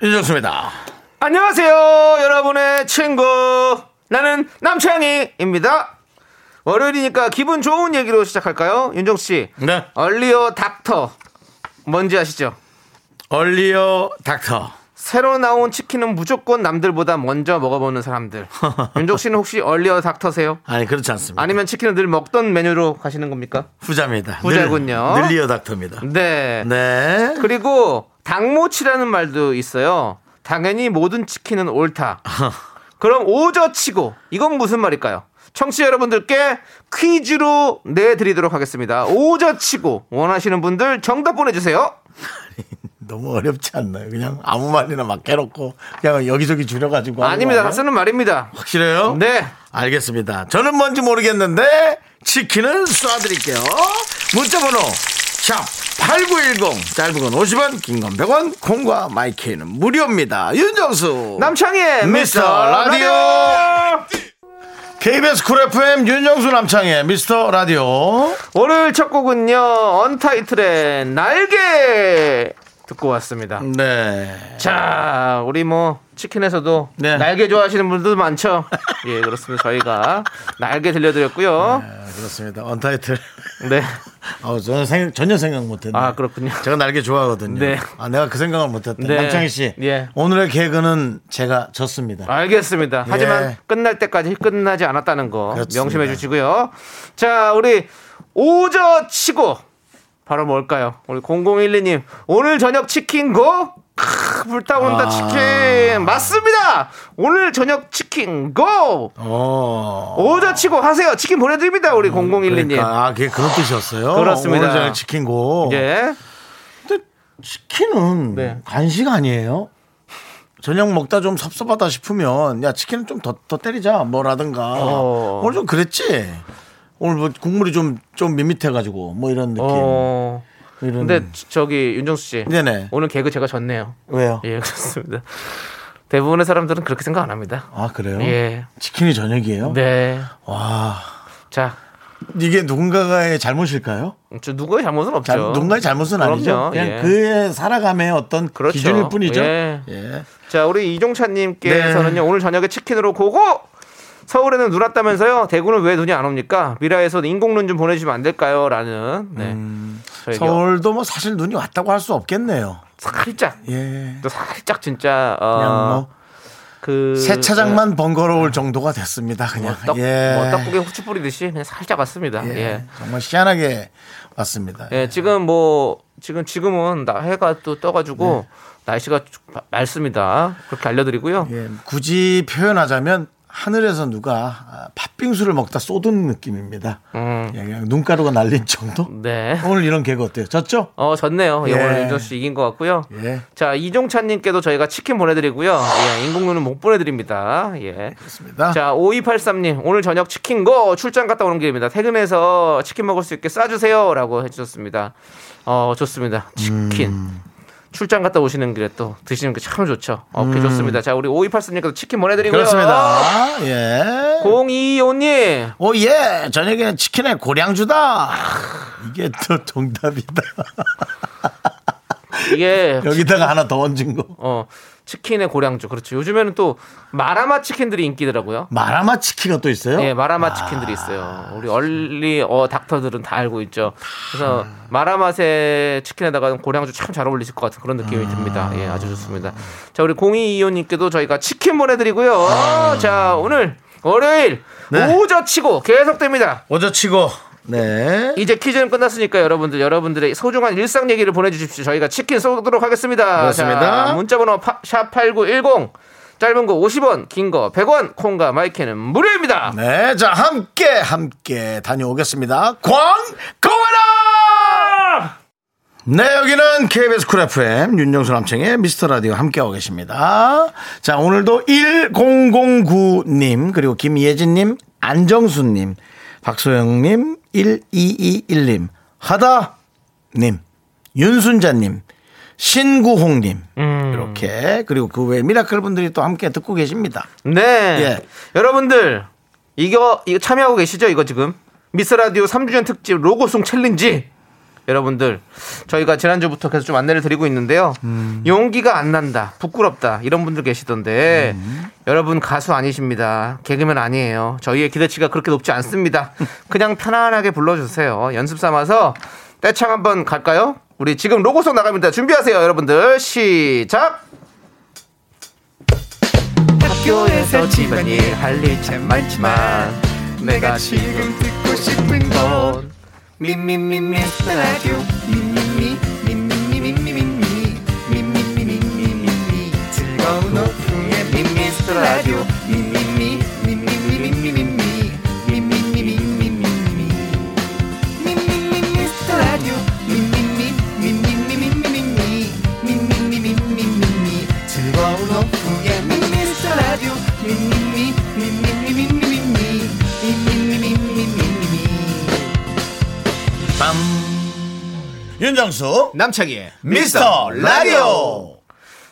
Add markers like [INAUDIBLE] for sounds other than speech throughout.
윤정수입니다. 안녕하세요, 여러분의 친구. 나는 남창희입니다. 월요일이니까 기분 좋은 얘기로 시작할까요? 윤정수 씨. 네. 얼리어 닥터. 뭔지 아시죠? 얼리어 닥터. 새로 나온 치킨은 무조건 남들보다 먼저 먹어보는 사람들. [LAUGHS] 윤정 씨는 혹시 얼리어 닥터세요? 아니, 그렇지 않습니다. 아니면 치킨을 늘 먹던 메뉴로 가시는 겁니까? 후자입니다. 후자군요. 늘, 늘리어 닥터입니다. 네. 네. 그리고 당모치라는 말도 있어요. 당연히 모든 치킨은 옳다. [LAUGHS] 그럼 오저치고 이건 무슨 말일까요? 청취자 여러분들께 퀴즈로 내드리도록 하겠습니다. 오저치고 원하시는 분들 정답 보내주세요. 너무 어렵지 않나요? 그냥 아무 말이나 막 깨놓고 그냥 여기저기 줄여가지고. 아닙니다. 거다 쓰는 말입니다. 확실해요? 네. 알겠습니다. 저는 뭔지 모르겠는데 치킨은 쏴드릴게요. 문자번호 샵 8910 짧은 건 50원 긴 건 100원 콩과 마이크는 무료입니다. 윤정수 남창희의 미스터 라디오. 라디오. KBS 쿨 FM 윤정수 남창희의 미스터 라디오 오늘 첫 곡은요. 언타이틀의 날개 듣고 왔습니다. 네 자, 우리 뭐 치킨에서도 네. 날개 좋아하시는 분들 많죠. 예, 그렇습니다. 저희가 날개 들려드렸고요. 아, 그렇습니다 언타이틀 네. [LAUGHS] 아, 저는 생, 전혀 생각 못했네 아, 그렇군요. 제가 날개 좋아하거든요 네. 아 내가 그 생각을 못했다 네. 남창희 씨 예. 오늘의 개그는 제가 졌습니다 알겠습니다. 하지만 예. 끝날 때까지 끝나지 않았다는 거 그렇습니다. 명심해 주시고요. 자, 우리 오저 치고 바로 뭘까요? 우리 0012님 오늘 저녁 치킨 고 크, 불타온다 아. 치킨 맞습니다. 오늘 저녁 치킨 고 어. 오저 치고 하세요. 치킨 보내드립니다. 우리 0012님. 그러니까, 아, 그게 그런 뜻이었어요. 그렇습니다. 오늘 저녁 치킨 고. 예. 치킨은 네. 간식 아니에요? 저녁 먹다 좀 섭섭하다 싶으면 야 치킨은 좀 더더 때리자 뭐라든가 어. 오늘 좀 그랬지 오늘 뭐 국물이 좀 좀 밋밋해가지고 뭐 이런 느낌 어. 이런 근데 저기 윤정수 씨. 네네 오늘 개그 제가 졌네요. 왜요? 예, 그렇습니다. 대부분의 사람들은 그렇게 생각 안 합니다. 아 그래요? 예. 치킨이 저녁이에요? 네. 와 자, 이게 누군가의 잘못일까요? 저 누구의 잘못은 없죠. 잘, 누군가의 잘못은 아니죠. 그럼요. 그냥 예. 그의 살아감의 어떤 그렇죠. 기준일 뿐이죠. 예. 예. 자, 우리 이종찬님께서는요, 오늘 저녁에 치킨으로 고고! 서울에는 눈 왔다면서요? 대구는 왜 눈이 안 옵니까? 미라에서 인공눈 좀 보내주시면 안 될까요? 라는, 네. 저에게 서울도 뭐 사실 눈이 왔다고 할 수 없겠네요. 살짝, 예. 또 살짝 진짜, 어, 그냥 뭐 그. 세차장만 번거로울 정도가 됐습니다. 그냥 뭐 떡, 예. 뭐 떡국에 후추 뿌리듯이 그냥 살짝 왔습니다. 예. 예. 정말 희한하게 왔습니다. 예, 지금 뭐 지금 지금은 나 해가 또 떠가지고 네. 날씨가 좀 맑습니다. 그렇게 알려드리고요. 예, 굳이 표현하자면 하늘에서 누가 아, 팥빙수를 먹다 쏟은 느낌입니다. 음. 예, 그냥 눈가루가 날린 정도. 네. 오늘 이런 개그 어때요? 졌죠? 어, 졌네요. 예. 예. 오늘 윤정 씨 이긴 것 같고요. 예. 자, 이종찬님께도 저희가 치킨 보내드리고요. 예, 인공눈은 못 보내드립니다. 예. 그렇습니다. 자, 5283님, 오늘 저녁 치킨 고! 출장 갔다 오는 길입니다. 퇴근해서 치킨 먹을 수 있게 싸주세요. 라고 해주셨습니다. 어, 좋습니다. 치킨. 음. 출장 갔다 오시는 길에 또 드시는 게 참 좋죠. 오케이, 좋습니다. 자, 우리 5283님께도 치킨 보내드리고요. 음. 그렇습니다. 예. 025님, 오, 예. 저녁에는 치킨에 고량주다. 이게 또 정답이다. 이게 [LAUGHS] 여기다가 하나 더 얹은 거. 어 치킨의 고량주 그렇죠. 요즘에는 또 마라맛 치킨들이 인기더라고요. 마라마 치킨가 또 있어요? 예, 마라맛 치킨들이 있어요. 우리 얼리 어 닥터들은 다 알고 있죠. 그래서 마라맛의 치킨에다가 고량주 참 잘 어울리실 것 같은 그런 느낌이 듭니다. 예, 아주 좋습니다. 자, 우리 0225님께도 저희가 치킨 보내드리고요. 자, 오늘 월요일 네. 오저치고 계속됩니다. 오저치고. 네. 이제 퀴즈는 끝났으니까 여러분들 여러분들의 소중한 일상 얘기를 보내주십시오. 저희가 치킨 쏘도록 하겠습니다. 그렇습니다. 자, 문자번호 샵 8910 짧은 거 50원, 긴 거 100원, 콩과 마이크는 무료입니다. 네, 자, 함께, 함께 다녀오겠습니다. 광, 고마라! 네, 여기는 KBS 쿨 FM 윤정수 남창희의 미스터 라디오 함께하고 계십니다. 자, 오늘도 1009님, 그리고 김예진님, 안정수님, 박소영님, 1221님, 하다님, 윤순자님, 신구홍님, 이렇게, 그리고 그 외 미라클 분들이 또 함께 듣고 계십니다. 네. 예. 여러분들, 이거, 이거 참여하고 계시죠? 이거 지금. 미스터 라디오 3주년 특집 로고송 챌린지. 여러분들, 저희가 지난주부터 계속 좀 안내를 드리고 있는데요. 용기가 안 난다, 부끄럽다, 이런 분들 계시던데, 여러분 가수 아니십니다. 개그맨 아니에요. 저희의 기대치가 그렇게 높지 않습니다. [LAUGHS] 그냥 편안하게 불러주세요. 연습 삼아서 떼창 한번 갈까요? 우리 지금 로고송 나갑니다. 준비하세요, 여러분들. 시작! 학교에서 집안일 할 일 참 많지만 내가 지금 듣고 싶은 건 미미미 미스터 라디오 미미미 미미미 미미미 미미미 미미미 즐거운 오후에 미스터 라 윤정수, 남창희의 미스터 라디오!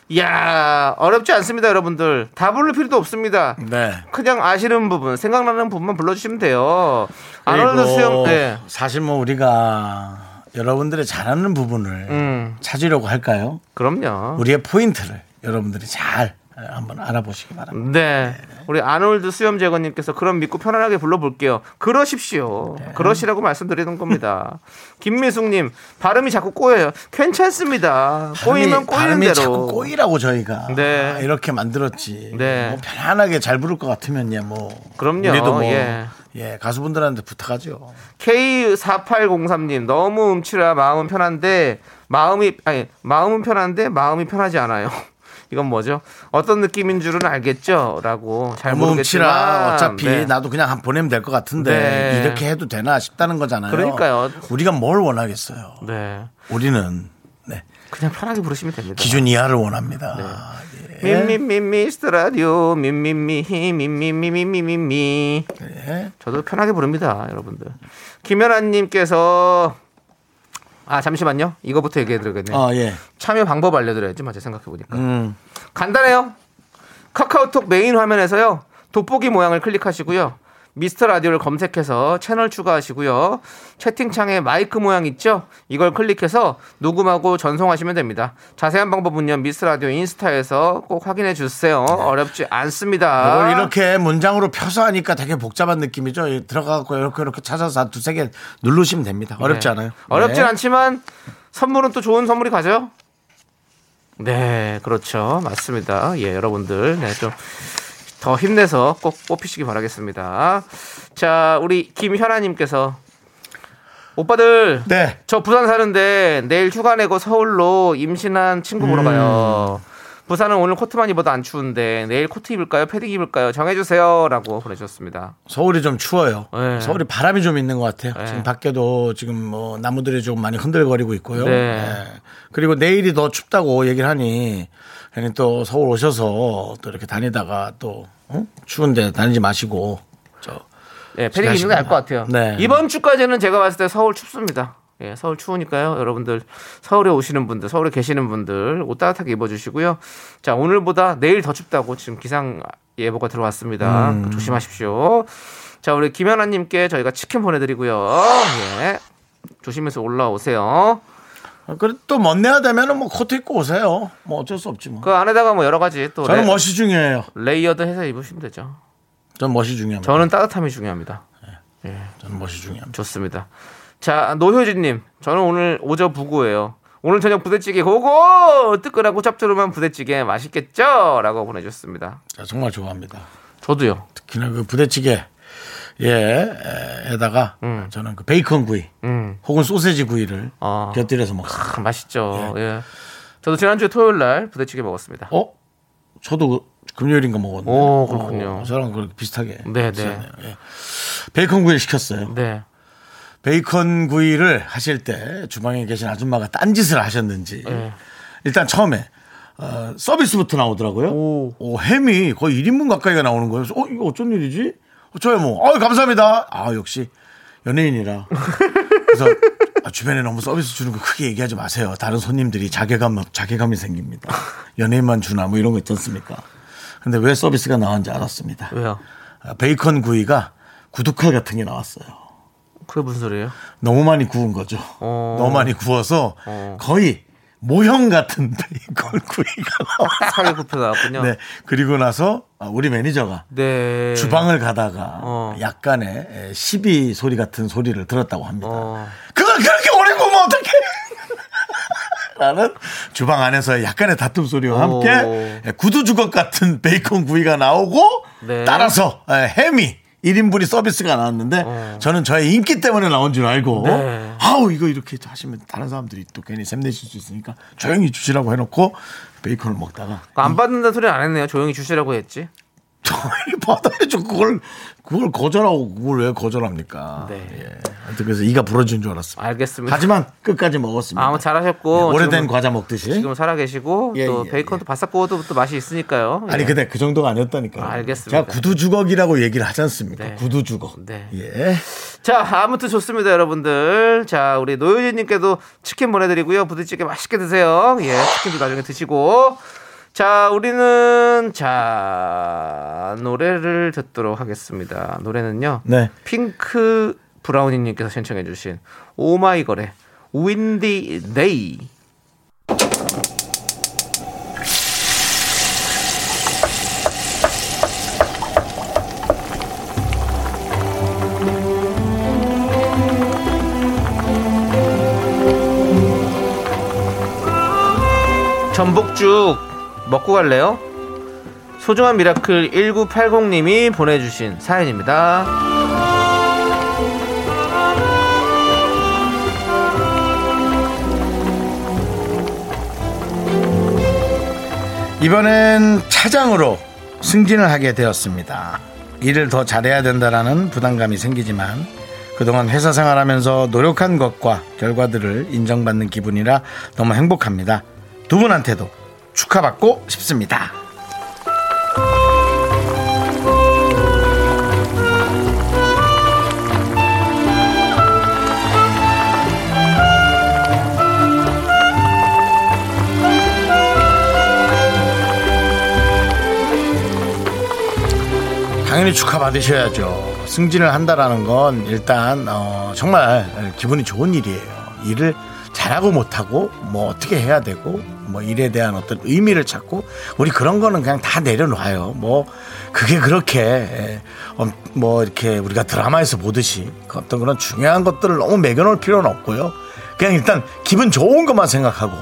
이야 어렵지 않습니다 여러분들 다 부를 필요도 없습니다 네. 그냥 아시는 부분 생각나는 부분만 불러주시면 돼요 아놀드 수영 네. 사실 뭐 우리가 여러분들의 잘하는 부분을 음. 찾으려고 할까요? 그럼요 우리의 포인트를 여러분들이 잘 한번 알아보시기 바랍니다. 네. 우리 아놀드 수염 제거님께서 그럼 믿고 편안하게 불러볼게요. 그러십시오. 네. 그러시라고 말씀드리는 겁니다. [LAUGHS] 김미숙님, 발음이 자꾸 꼬여요. 괜찮습니다. 꼬이면 발음이, 꼬이는 발음이 대로. 자꾸 꼬이라고 저희가 네. 아, 이렇게 만들었지. 네. 뭐 편안하게 잘 부를 것 같으면요, 뭐 그럼요. 우리도 뭐 예. 예. 가수분들한테 부탁하죠. K4803님, 너무 음치라 마음은 편한데, 마음이, 아니, 마음은 편한데, 마음이 편하지 않아요. 이건 뭐죠? 어떤 느낌인 줄은 알겠죠? 라고 잘 모르겠지만. 어차피 네. 나도 그냥 한 보내면 될 것 같은데 네. 이렇게 해도 되나 싶다는 거잖아요. 그러니까요. 우리가 뭘 원하겠어요. 네. 우리는 네. 그냥 편하게 부르시면 됩니다. 기준 이하를 원합니다. 예. 미미미 미스터 라디오 미미미 미미미미미미미 예. 저도 편하게 부릅니다 여러분들 김연아님께서 아 잠시만요. 이거부터 얘기해드리겠네요. 아 예. 참여 방법 알려드려야지 맞아 생각해 보니까. 음. 간단해요. 카카오톡 메인 화면에서요. 돋보기 모양을 클릭하시고요 미스터 라디오를 검색해서 채널 추가하시고요. 채팅창에 마이크 모양 있죠? 이걸 클릭해서 녹음하고 전송하시면 됩니다. 자세한 방법은요. 미스터 라디오 인스타에서 꼭 확인해 주세요. 어렵지 않습니다. 이걸 이렇게 문장으로 펴서 하니까 되게 복잡한 느낌이죠. 이 들어가고 이렇게 이렇게 찾아서 한 두세 개 누르시면 됩니다. 어렵지 네. 않아요. 어렵진 네. 않지만 선물은 또 좋은 선물이 가죠? 네, 그렇죠. 맞습니다. 예, 여러분들. 네, 좀 더 힘내서 꼭 뽑히시기 바라겠습니다. 자, 우리 김현아님께서 오빠들 네. 저 부산 사는데 내일 휴가 내고 서울로 임신한 친구 보러 음. 가요. 부산은 오늘 코트만 입어도 안 추운데 내일 코트 입을까요? 패딩 입을까요? 정해주세요라고 보내주셨습니다. 서울이 좀 추워요. 네. 서울이 바람이 좀 있는 것 같아요. 네. 지금 밖에도 지금 뭐 나무들이 좀 많이 흔들거리고 있고요. 네. 네. 그리고 내일이 더 춥다고 얘기를 하니 괜히 또 서울 오셔서 또 이렇게 다니다가 또 어? 추운데 다니지 마시고 저 예, 패딩 입는 게 나을 것 같아요. 네. 이번 주까지는 제가 봤을 때 서울 춥습니다. 예, 서울 추우니까요. 여러분들 서울에 오시는 분들, 서울에 계시는 분들 옷 따뜻하게 입어주시고요. 자, 오늘보다 내일 더 춥다고 지금 기상 예보가 들어왔습니다. 음. 조심하십시오. 자, 우리 김연아님께 저희가 치킨 보내드리고요. 예, 조심해서 올라오세요. 그래 또 멋 내야 되면은 뭐 코트 입고 오세요. 뭐 어쩔 수 없지 뭐. 그 안에다가 뭐 여러 가지 또 저는 레, 멋이 중요해요. layered 해서 입으시면 되죠. 저는 멋이 중요합니다. 저는 따뜻함이 중요합니다. 저는 멋이 중요합니다. 좋습니다. 자, 노효진님, 저는 오늘 오저 부구예요. 오늘 저녁 부대찌개 고고! 뜨끈하고 짭조름한 부대찌개 맛있겠죠? 라고 보내주셨습니다. 자, 정말 좋아합니다. 저도요. 특히나 그 부대찌개 예 에다가 음. 저는 그 베이컨 구이 음, 혹은 소세지 구이를 아. 곁들여서 먹습니다. 참 맛있죠. 예. 저도 지난주에 토요일 날 부대찌개 먹었습니다. 어? 저도 그 금요일인가 먹었는데. 오, 그렇군요. 어, 저랑 그렇게 비슷하게. 네, 네. 예. 베이컨 구이 시켰어요. 네. 베이컨 구이를 하실 때 주방에 계신 아줌마가 딴 짓을 하셨는지 네. 일단 처음에 어, 서비스부터 나오더라고요. 오. 오, 햄이 거의 1인분 가까이가 나오는 거예요. 그래서 어, 이거 어쩐 일이지? 어, 저야 뭐, 어, 감사합니다. 아, 역시 연예인이라. 그래서 아, 주변에 너무 서비스 주는 거 크게 얘기하지 마세요. 다른 손님들이 자괴감, 자괴감이 생깁니다. 연예인만 주나 뭐 이런 거 있지 않습니까? 근데 왜 서비스가 나왔는지 알았습니다. 왜요? 아, 베이컨 구이가 구두칼 같은 게 나왔어요. 그게 무슨 소리예요? 너무 많이 구운 거죠. 어. 너무 많이 구워서 어. 거의 모형 같은 [LAUGHS] 베이컨 구이가 나왔어요. 나왔군요. 네. 그리고 나서 아, 우리 매니저가 네. 주방을 가다가 어. 약간의 에, 시비 소리 같은 소리를 들었다고 합니다. 어. 그걸 그렇게 오래 구우면 어떡해! [LAUGHS] 라는 주방 안에서 약간의 다툼 소리와 함께 오. 에, 구두 주걱 같은 베이컨 구이가 나오고 네. 따라서 에, 햄이 1인분이 서비스가 나왔는데 어. 저는 저의 인기 때문에 나온 줄 알고 네. 아우 이거 이렇게 하시면 다른 사람들이 또 괜히 샘내실 수 있으니까 조용히 주시라고 해놓고 베이컨을 먹다가 안 받는다는 소리는 안 했네요. 조용히 주시라고 했지. 저희 [LAUGHS] 받아야죠. 그걸 그걸 거절하고 그걸 왜 거절합니까? 네. 예. 하여튼 그래서 이가 부러진 줄 알았습니다. 알겠습니다. 하지만 끝까지 먹었습니다. 아, 뭐 잘하셨고. 네, 오래된 지금- 과자 먹듯이. 지금 살아계시고 예, 또 예, 베이컨도 바싹 구워도 또 맛이 있으니까요. 아니 예. 근데 그 정도가 아니었다니까요. 아, 알겠습니다. 제가 구두 주걱이라고 얘기를 하지 않습니까? 네. 구두 주걱. 네. 예. 자, 아무튼 좋습니다, 여러분들. 자, 우리 노효진님께도 치킨 보내드리고요. 부대찌개 맛있게 드세요. 예, 치킨도 나중에 드시고. 자, 우리는 자 노래를 듣도록 하겠습니다. 노래는요. 네. 핑크 브라우니님께서 신청해주신 오마이걸의 Windy Day. 전복죽 먹고 갈래요? 소중한 miracle 1980님이 보내주신 사연입니다. 이번엔 차장으로 승진을 하게 되었습니다. 일을 더 잘해야 된다라는 부담감이 생기지만 그동안 회사 생활하면서 노력한 것과 결과들을 인정받는 기분이라 너무 행복합니다. 두 분한테도 축하받고 싶습니다. 당연히 축하받으셔야죠. 승진을 한다라는 건 일단 어, 정말 기분이 좋은 일이에요. 일을 잘하고 못하고 뭐 어떻게 해야 되고 뭐 일에 대한 어떤 의미를 찾고 우리 그런 거는 그냥 다 내려놔요. 뭐 그게 그렇게 에, 어, 뭐 이렇게 우리가 드라마에서 보듯이 그 어떤 그런 중요한 것들을 너무 매겨놓을 필요는 없고요. 그냥 일단 기분 좋은 것만 생각하고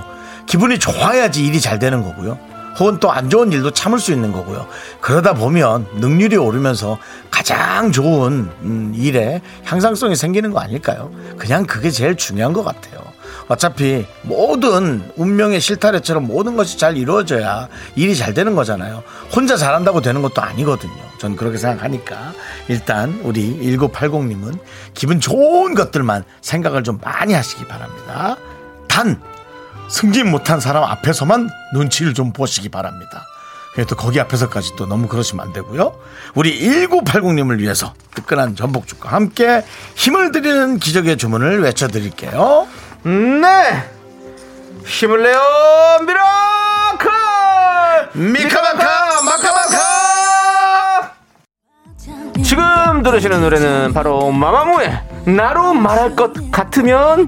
기분이 좋아야지 일이 잘 되는 거고요. 혹은 또 안 좋은 일도 참을 수 있는 거고요. 그러다 보면 능률이 오르면서 가장 좋은 음, 일에 향상성이 생기는 거 아닐까요? 그냥 그게 제일 중요한 것 같아요. 어차피 모든 운명의 실타래처럼 모든 것이 잘 이루어져야 일이 잘 되는 거잖아요. 혼자 잘한다고 되는 것도 아니거든요. 전 그렇게 생각하니까 일단 우리 1980님은 기분 좋은 것들만 생각을 좀 많이 하시기 바랍니다. 단 승진 못한 사람 앞에서만 눈치를 좀 보시기 바랍니다. 그래도 거기 앞에서까지 또 너무 그러시면 안 되고요. 우리 1980님을 위해서 뜨끈한 전복죽과 함께 힘을 드리는 기적의 주문을 외쳐드릴게요. 네! 힘을 내요, miracle! 미카마카 마카마카 지금 들으시는 노래는 바로 마마무의 나로 말할 것 같으면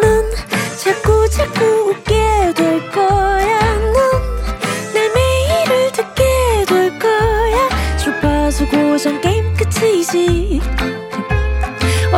넌 자꾸 자꾸 웃게 될 거야. 넌내 매일을 듣게 될 거야. 주파수 고정 게임 끝이지.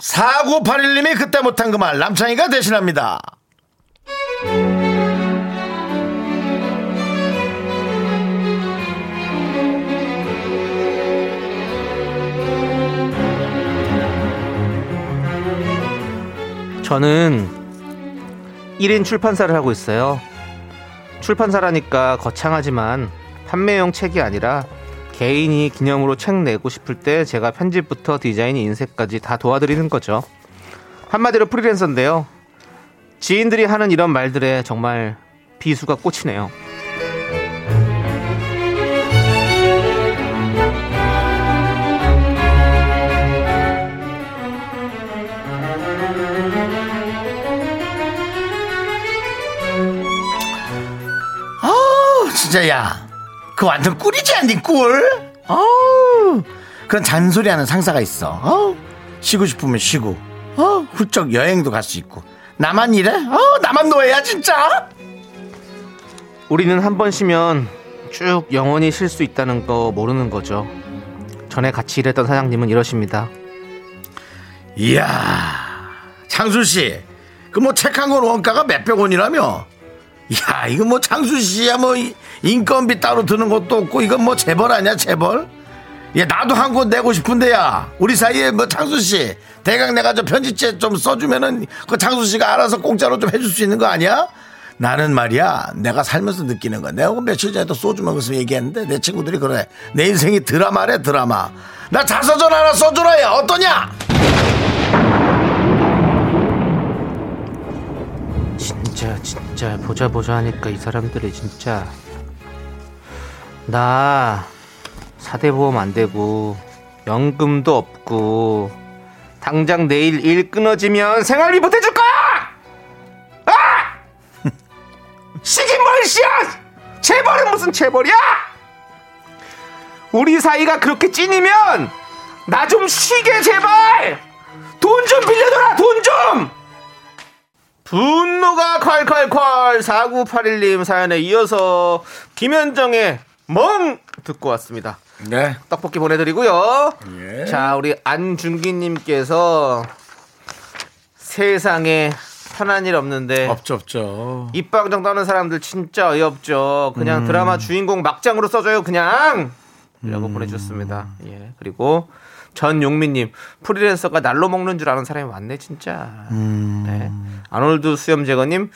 4981님이 그때 못한 그 말 남창희가 대신합니다. 저는 1인 출판사를 하고 있어요. 출판사라니까 거창하지만 판매용 책이 아니라 개인이 기념으로 책 내고 싶을 때 제가 편집부터 디자인, 인쇄까지 다 도와드리는 거죠. 한마디로 프리랜서인데요. 지인들이 하는 이런 말들에 정말 비수가 꽂히네요. 진짜 야. 그 완전 꿀이지 않니 꿀? 아우 그런 잔소리하는 상사가 있어. 아우 쉬고 싶으면 쉬고. 어 훌쩍 여행도 갈 수 있고. 나만 이래? 어 나만 노예야 진짜? 우리는 한 번 쉬면 쭉 영원히 쉴 수 있다는 거 모르는 거죠. 전에 같이 일했던 사장님은 이러십니다. 이야 창수 씨. 그 뭐 책 한 권 원가가 몇백 원이라며? 야 이거 뭐 창수 씨야 뭐 이- 인건비 따로 드는 것도 없고 이건 뭐 재벌 아니야 재벌? 야 나도 한권 내고 싶은데야 우리 사이에 뭐 창수 씨 대강 내가 저 편지체 좀 써주면은 그 창수 씨가 알아서 공짜로 좀 해줄 수 있는 거 아니야? 나는 말이야 내가 살면서 느끼는 거야 내가 그 며칠 전에도 소주 먹으면서 얘기했는데 내 친구들이 그래 내 인생이 드라마래 드라마 나 자서전 하나 써주라 야 어떠냐? 진짜 진짜 보자 보자 하니까 이 사람들이 진짜 나 사대보험 안 되고 연금도 없고 당장 내일 일 끊어지면 생활비 보태줄 거야! 아! 시긴 뭘 씨야! 재벌은 무슨 재벌이야! 우리 사이가 그렇게 찐이면 나 좀 쉬게 제발! 돈 좀 빌려줘라 돈 좀! 분노가 콸콸콸 4981님 사연에 이어서 김현정의 멍 듣고 왔습니다. 네 떡볶이 보내드리고요. 예. 자 우리 안준기님께서 세상에 편한 일 없는데 없죠 없죠 입방정 떠는 사람들 진짜 어이없죠. 그냥 드라마 주인공 막장으로 써줘요 그냥. 라고 보내주셨습니다. 예 그리고 전용민님 프리랜서가 날로 먹는 줄 아는 사람이 많네 진짜. 네. 아놀드 수염제거님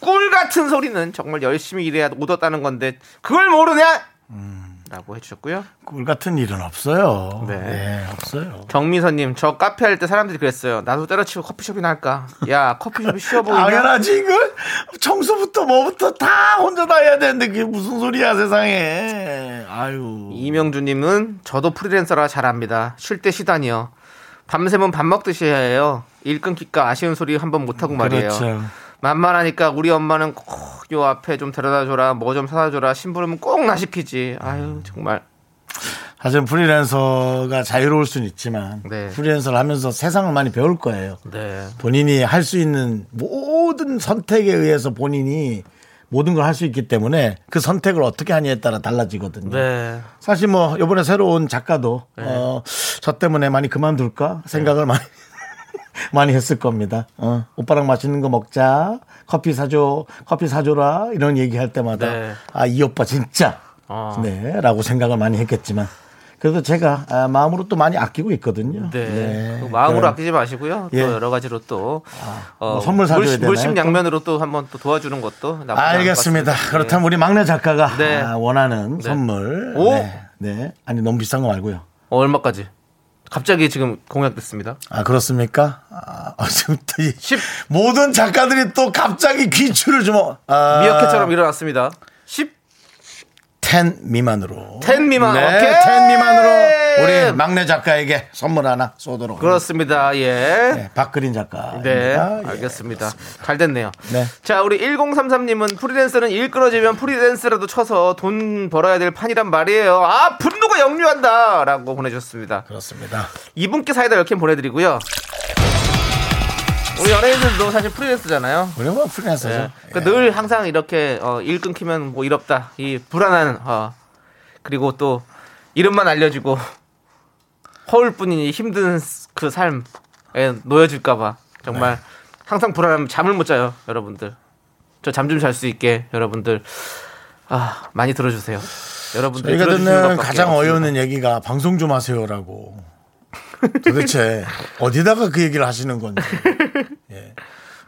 꿀 같은 소리는 정말 열심히 일해야 얻었다는 건데 그걸 모르냐? 라고 해주셨고요. 꿀 같은 일은 없어요. 네. 네, 없어요. 정미선님 저 카페 할 때 사람들이 그랬어요. 나도 때려치고 커피숍이나 할까? 야 커피숍이 쉬워 보이냐? 당연하지 이거 청소부터 뭐부터 다 혼자 다 해야 되는데 그게 무슨 소리야 세상에. 아유. 이명주님은 저도 프리랜서라 잘합니다. 쉴 때 쉬다니요. 밤샘은 밥 먹듯이 해야 해요. 일 끊기까 아쉬운 소리 한번 못하고 말이에요. 그렇죠. 만만하니까 우리 엄마는 꼭 요 앞에 좀 데려다 줘라, 뭐 좀 사다 줘라, 심부름은 꼭 나 시키지. 아유 정말. 사실 프리랜서가 자유로울 수는 있지만 네. 프리랜서를 하면서 세상을 많이 배울 거예요. 네. 본인이 할 수 있는 모든 선택에 의해서 본인이 모든 걸 할 수 있기 때문에 그 선택을 어떻게 하냐에 따라 달라지거든요. 네. 사실 뭐 이번에 새로 온 작가도 어, 저 때문에 많이 그만둘까 생각을 많이 [LAUGHS] 많이 했을 겁니다. 어, 오빠랑 맛있는 거 먹자. 커피 사줘. 커피 사줘라. 이런 얘기할 때마다 네. 아, 이 오빠 진짜 어. 네, 라고 생각을 많이 했겠지만 그래도 제가 아, 마음으로 또 많이 아끼고 있거든요. 네. 그 마음으로 그럼 아끼지 마시고요. 또 예. 여러 가지로 또 어, 뭐 선물 사줘야 되나요, 물심양면으로 또 한번 또 도와주는 것도 나쁘지 알겠습니다. 그렇다면 우리 막내 작가가 네. 아, 원하는 네. 선물. 오! 네. 네. 아니 너무 비싼 거 말고요. 어, 얼마까지? 갑자기 지금 공약됐습니다. 아 그렇습니까? 아, [LAUGHS] 어, 지금. 모든 작가들이 또 갑자기 귀추를 좀 아, 미어캣처럼 일어났습니다. 10 10 미만으로 10 미만, 네, 오케이. 10 미만으로 우리 막내 작가에게 선물 하나 쏘도록 그렇습니다. 예. 네, 박그린 작가 네, 예, 알겠습니다. 잘 됐네요. 네. 자, 우리 1033님은 프리랜서는 일 끊어지면 프리랜서라도 쳐서 돈 벌어야 될 판이란 말이에요. 아, 분노가 역류한다! 라고 보내주셨습니다. 그렇습니다 이분께 사이다 이렇게 보내드리고요. 우리 연예인들도 사실 프리랜서잖아요. 우리 뭐 프리랜서죠 네. 그러니까 늘 항상 이렇게 어, 일 끊기면 뭐 이롭다. 이 불안한 어, 그리고 또 이름만 알려주고 허울 뿐이니 힘든 그삶애 놓여질까봐 정말 항상 불안하면 잠을 못 자요, 여러분들. 저 잠 좀 잘 수 있게 여러분들 아 많이 들어주세요. 여러분들 저희가 듣는 가장 없습니다. 어이없는 얘기가 방송 좀 하세요라고. 도대체 어디다가 그 얘기를 하시는 건지. 예.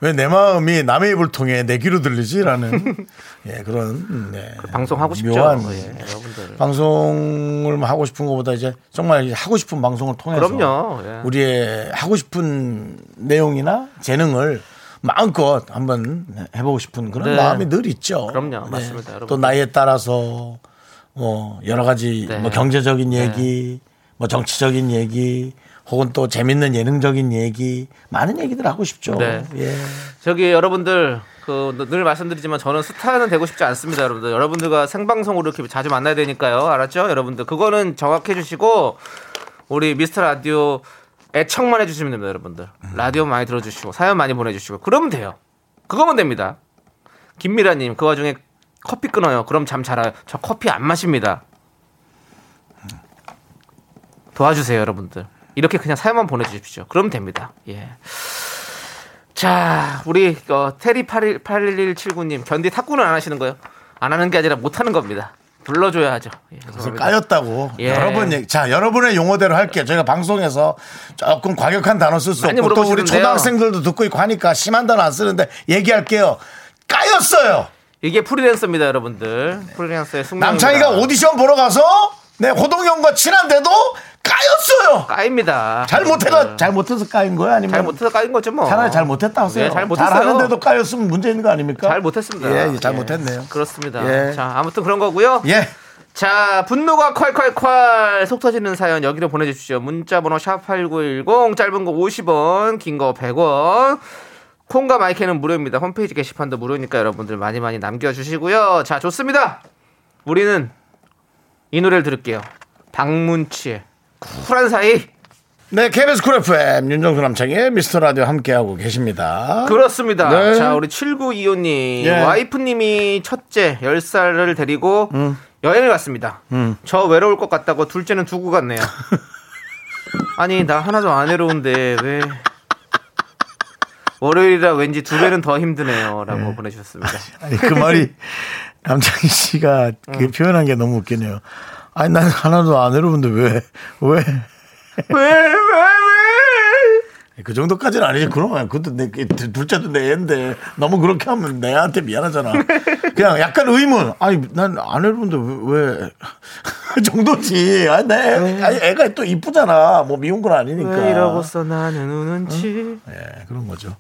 왜 내 마음이 남의 입을 통해 내 귀로 들리지라는 예, 그런 네. 방송 하고 싶죠. 묘한 예, 여러분들. 방송을 하고 싶은 것보다 이제 정말 하고 싶은 방송을 통해서 그럼요. 예. 우리의 하고 싶은 내용이나 재능을 마음껏 한번 해보고 싶은 그런 네. 마음이 늘 있죠. 네. 그럼요. 맞습니다, 여러분. 또 나이에 따라서 뭐 여러 가지 네. 뭐 경제적인 얘기, 뭐 정치적인 얘기, 혹은 또 재밌는 예능적인 얘기 많은 얘기들 하고 싶죠. 네. 예. 저기 여러분들 그 늘 말씀드리지만 저는 스타는 되고 싶지 않습니다, 여러분들. 여러분들과 생방송으로 이렇게 자주 만나야 되니까요. 알았죠? 여러분들. 그거는 정확해 주시고 우리 미스터 라디오 애청만 해 주시면 됩니다, 여러분들. 라디오 많이 들어 주시고 사연 많이 보내 주시고 그러면 돼요. 그거면 됩니다. 김미라 님, 그 와중에 커피 끊어요. 그럼 잠잘 와요. 저 커피 안 마십니다. 도와주세요, 여러분들. 이렇게 그냥 사연만 보내주십시오. 그러면 됩니다. 예. 자, 우리 어, 테리 81, 8179님 견디 탁구는 안 하시는 거예요? 안 하는 게 아니라 못 하는 겁니다. 불러줘야 하죠. 예, 그래서. 까였다고 예. 여러 번 얘기. 자 여러분의 용어대로 할게요. 저희가 방송에서 조금 과격한 단어 쓸 수 없고 또 우리 물어보시는데요. 초등학생들도 듣고 있고 하니까 심한 단어 안 쓰는데 얘기할게요. 까였어요. 이게 프리랜서입니다, 여러분들. 프리랜서의 숙명. 남창희가 오디션 보러 가서 내 호동형과 친한데도 까였어요. 까입니다. 잘 못해가 잘 못해서 까인 거야 아니면 잘 못해서 까인 거죠, 뭐. 차라리 잘 못했다 하세요. 예, 잘 못했어요. 잘하는데도 까였으면 문제 있는 거 아닙니까? 잘 못했습니다. 예, 잘 못했네요. 그렇습니다. 예. 자, 아무튼 그런 거고요. 예. 자, 분노가 콸콸콸 속 터지는 사연 여기로 보내주십시오. 문자번호 샵 8910 짧은 거 50원, 긴 거 100원. 콩과 my K는 무료입니다. 홈페이지 게시판도 무료니까 여러분들 많이 많이 남겨주시고요. 자, 좋습니다. 우리는 이 노래를 들을게요. 박문치의 쿨한 사이. 네, KBS Cool FM 윤정수 남창의 미스터 라디오 함께하고 계십니다. 그렇습니다. 네. 자, 우리 7925님. 예. 와이프님이 첫째 10살을 데리고 음. 여행을 갔습니다. 저 외로울 것 같다고 둘째는 두고 갔네요. [LAUGHS] 아니, 나 하나도 안 외로운데 왜. 월요일이라 왠지 두 배는 더 힘드네요. 라고 보내주셨습니다. 아니, 그 말이 [LAUGHS] 남창희 씨가 그 표현한 게 너무 웃기네요. 아니, 난 하나도 안 외로운데 왜, 왜? 왜, 왜, 왜? 그 정도까지는 아니지. 그러면 그것도 내, 그 둘째도 내 애인데 너무 그렇게 하면 내한테 미안하잖아. 그냥 약간 의문. 아니, 난안 외로운데 왜, 왜? 그 [LAUGHS] 정도지. 아니, 내, 아니, 애가 또 이쁘잖아. 뭐 미운 건 아니니까. 왜 이러고서 나는 우는지. 예, 그런 거죠.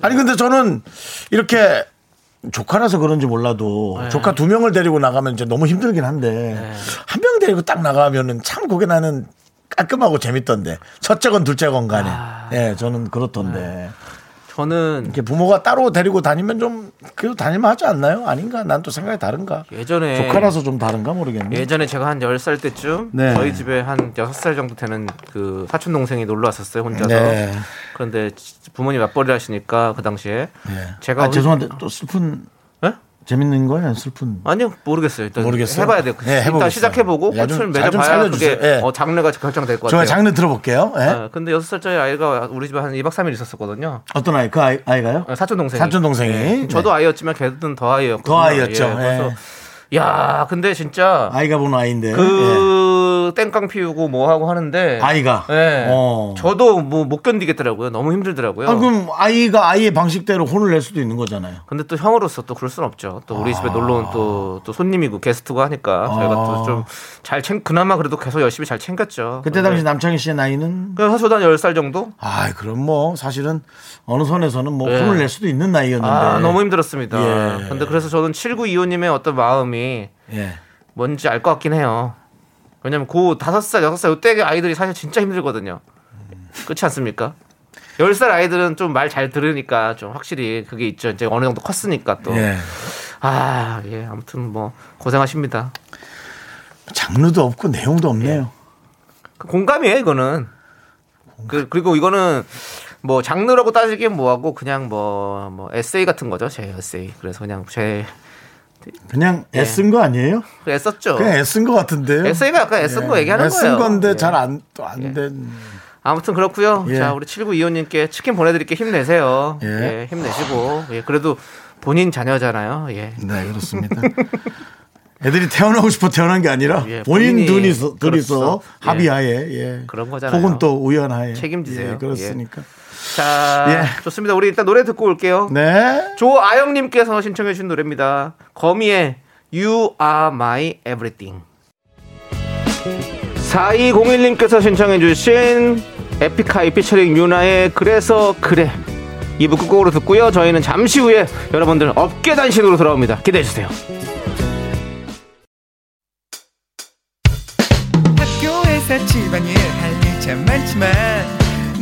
아니 근데 저는 이렇게 조카라서 그런지 몰라도 네. 조카 두 명을 데리고 나가면 이제 너무 힘들긴 한데 한명 데리고 딱 나가면은 참 그게 나는 깔끔하고 재밌던데. 첫째 건 둘째 건 간에. 아. 예 저는 그렇던데 저는 이렇게 부모가 따로 데리고 다니면 좀 그래도 다닐만 하지 않나요 아닌가 난 또 생각이 다른가 예전에 조카라서 좀 다른가 모르겠네 예전에 제가 한 10살 때쯤 네. 저희 집에 한 6살 정도 되는 그 사촌 동생이 놀러 왔었어요, 혼자서. 네. 그런데 부모님 맞벌이를 하시니까 그 당시에 예. 제가 아, 죄송한데 또 슬픈 예? 재밌는 거예요 슬픈 아니요 모르겠어요. 일단 모르겠어요? 해봐야 돼요. 네, 일단 해보겠어요. 시작해보고 예, 좀 꽃을 맺어봐야. 그게 예. 어, 장르가 결정될 것 같아요. 장르 들어볼게요 예? 어, 근데 6살짜리 아이가 우리 집에 한 2박 3일 있었었거든요. 어떤 아이 그 아이, 아이가요? 어, 사촌 동생이. 사촌 동생이 저도 아이였지만 걔는 더 아이였고. 더 아이였죠. 그래서 예. 야 근데 진짜 아이가 보는 아이인데 그 땡깡 피우고 뭐 하고 하는데 예. 아이가 예. 어. 저도 뭐 못 견디겠더라고요. 너무 힘들더라고요. 아, 그럼 아이가 아이의 방식대로 혼을 낼 수도 있는 거잖아요. 근데 또 형으로서 또 그럴 순 없죠. 또 우리 집에 놀러 온또 또 손님이고 게스트고 하니까 저희가 아. 또좀 잘 챙 그나마 그래도 계속 열심히 잘 챙겼죠. 그때 당시 남창희 씨의 나이는 그래서 저도 한 10살 정도? 아 그럼 뭐 사실은 어느 선에서는 뭐 예. 혼을 낼 수도 있는 나이였는데 아, 너무 힘들었습니다. 예. 근데 그래서 저는 7925님의 어떤 마음이 예. 뭔지 알 것 같긴 해요. 왜냐면 그 5살, 6살 요때 아이들이 사실 진짜 힘들거든요. 그렇지 않습니까? 10살 아이들은 좀 말 잘 들으니까 좀 확실히 그게 있죠. 이제 어느 정도 컸으니까 또. 예. 아, 예. 아무튼 뭐 고생하십니다. 장르도 없고 내용도 없네요. 그 공감이에요, 이거는. 그, 그리고 이거는 뭐 장르라고 따지기엔 뭐하고 그냥 뭐, 뭐 에세이 같은 거죠. 제 에세이. 그래서 그냥 제 그냥 예. 애쓴 거 아니에요? 애썼죠. 그냥 애쓴 거 같은데요. 에세이가 약간 애쓴 거 얘기하는 애쓴 거예요. 건데 예. 잘안또안 된. 아무튼 그렇고요. 예. 자, 우리 7925님께 치킨 보내드릴게 힘내세요. 예. 예. 힘내시고. 예, 그래도 본인 자녀잖아요. 예. 네, 그렇습니다. 애들이 태어나고 싶어 태어난 게 아니라 예, 본인 둘이서, 둘이서 그렇죠. 예. 합의하에 예. 그런 거잖아요. 혹은 또 우연하에 책임지세요. 예, 그렇으니까. 자, 예. 좋습니다. 우리 일단 노래 듣고 올게요. 네. 조아영님께서 신청해주신 노래입니다. 거미의 You Are My Everything. 4201님께서 신청해주신 에픽하이 피처링 유나의 그래서 그래. 2부 끝곡으로 듣고요. 저희는 잠시 후에 여러분들 업계 단신으로 돌아옵니다. 기대해주세요. 학교에서 집안일 할일참 많지만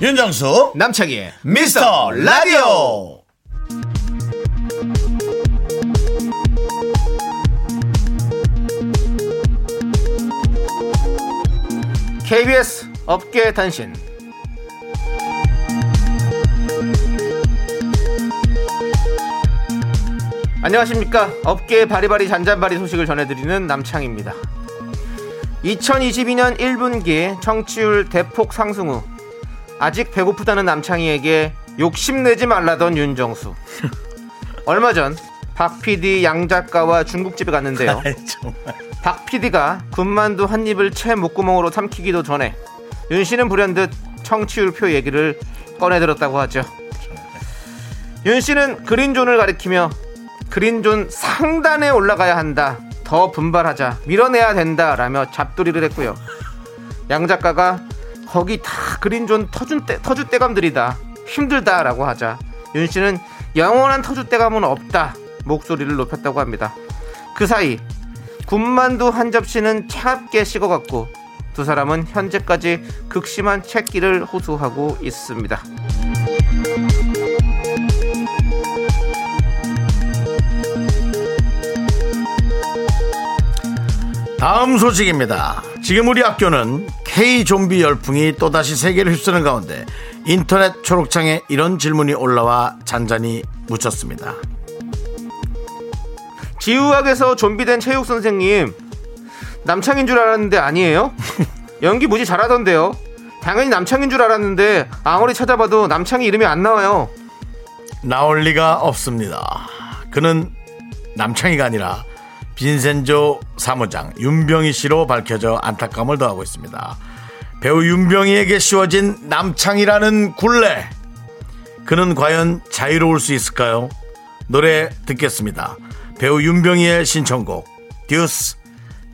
윤정수 남창희의 미스터 라디오. KBS 업계 단신. 안녕하십니까. 업계의 바리바리 잔잔바리 소식을 전해드리는 남창입니다. 2022년 1분기 청취율 대폭 상승 후 아직 배고프다는 남창희에게 욕심내지 말라던 윤정수. 얼마 전 박 PD 양 작가와 중국집에 갔는데요. [LAUGHS] 박 PD가 군만두 한 입을 채 목구멍으로 삼키기도 전에 윤 씨는 불현듯 청취율표 얘기를 꺼내들었다고 하죠. 윤 씨는 그린존을 가리키며 그린존 상단에 올라가야 한다. 더 분발하자. 밀어내야 된다. 라며 잡돌이를 했고요. 양 작가가 거기 다 그린존 터준 때, 터줏대감들이다. 힘들다. 라고 하자. 윤 씨는 영원한 터줏대감은 없다. 목소리를 높였다고 합니다. 그 사이 군만두 한 접시는 차갑게 식어갔고 두 사람은 현재까지 극심한 채기를 호소하고 있습니다. 다음 소식입니다. 지금 우리 학교는 K 좀비 열풍이 또다시 세계를 휩쓰는 가운데 인터넷 초록창에 이런 질문이 올라와 잔잔히 묻혔습니다. 지우학에서 좀비된 체육 선생님 남창인 줄 알았는데 아니에요? [LAUGHS] 연기 무지 잘하던데요. 당연히 남창인 줄 알았는데 아무리 찾아봐도 남창이 이름이 안 나와요. 나올 리가 없습니다. 그는 남창희가 아니라 빈센조 사무장 윤병희 씨로 밝혀져 안타까움을 더하고 있습니다. 배우 윤병희에게 씌워진 남창이라는 굴레. 그는 과연 자유로울 수 있을까요? 노래 듣겠습니다. 배우 윤병희의 신청곡 듀스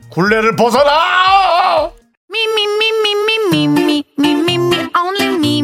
굴레를 벗어나! Me, only me,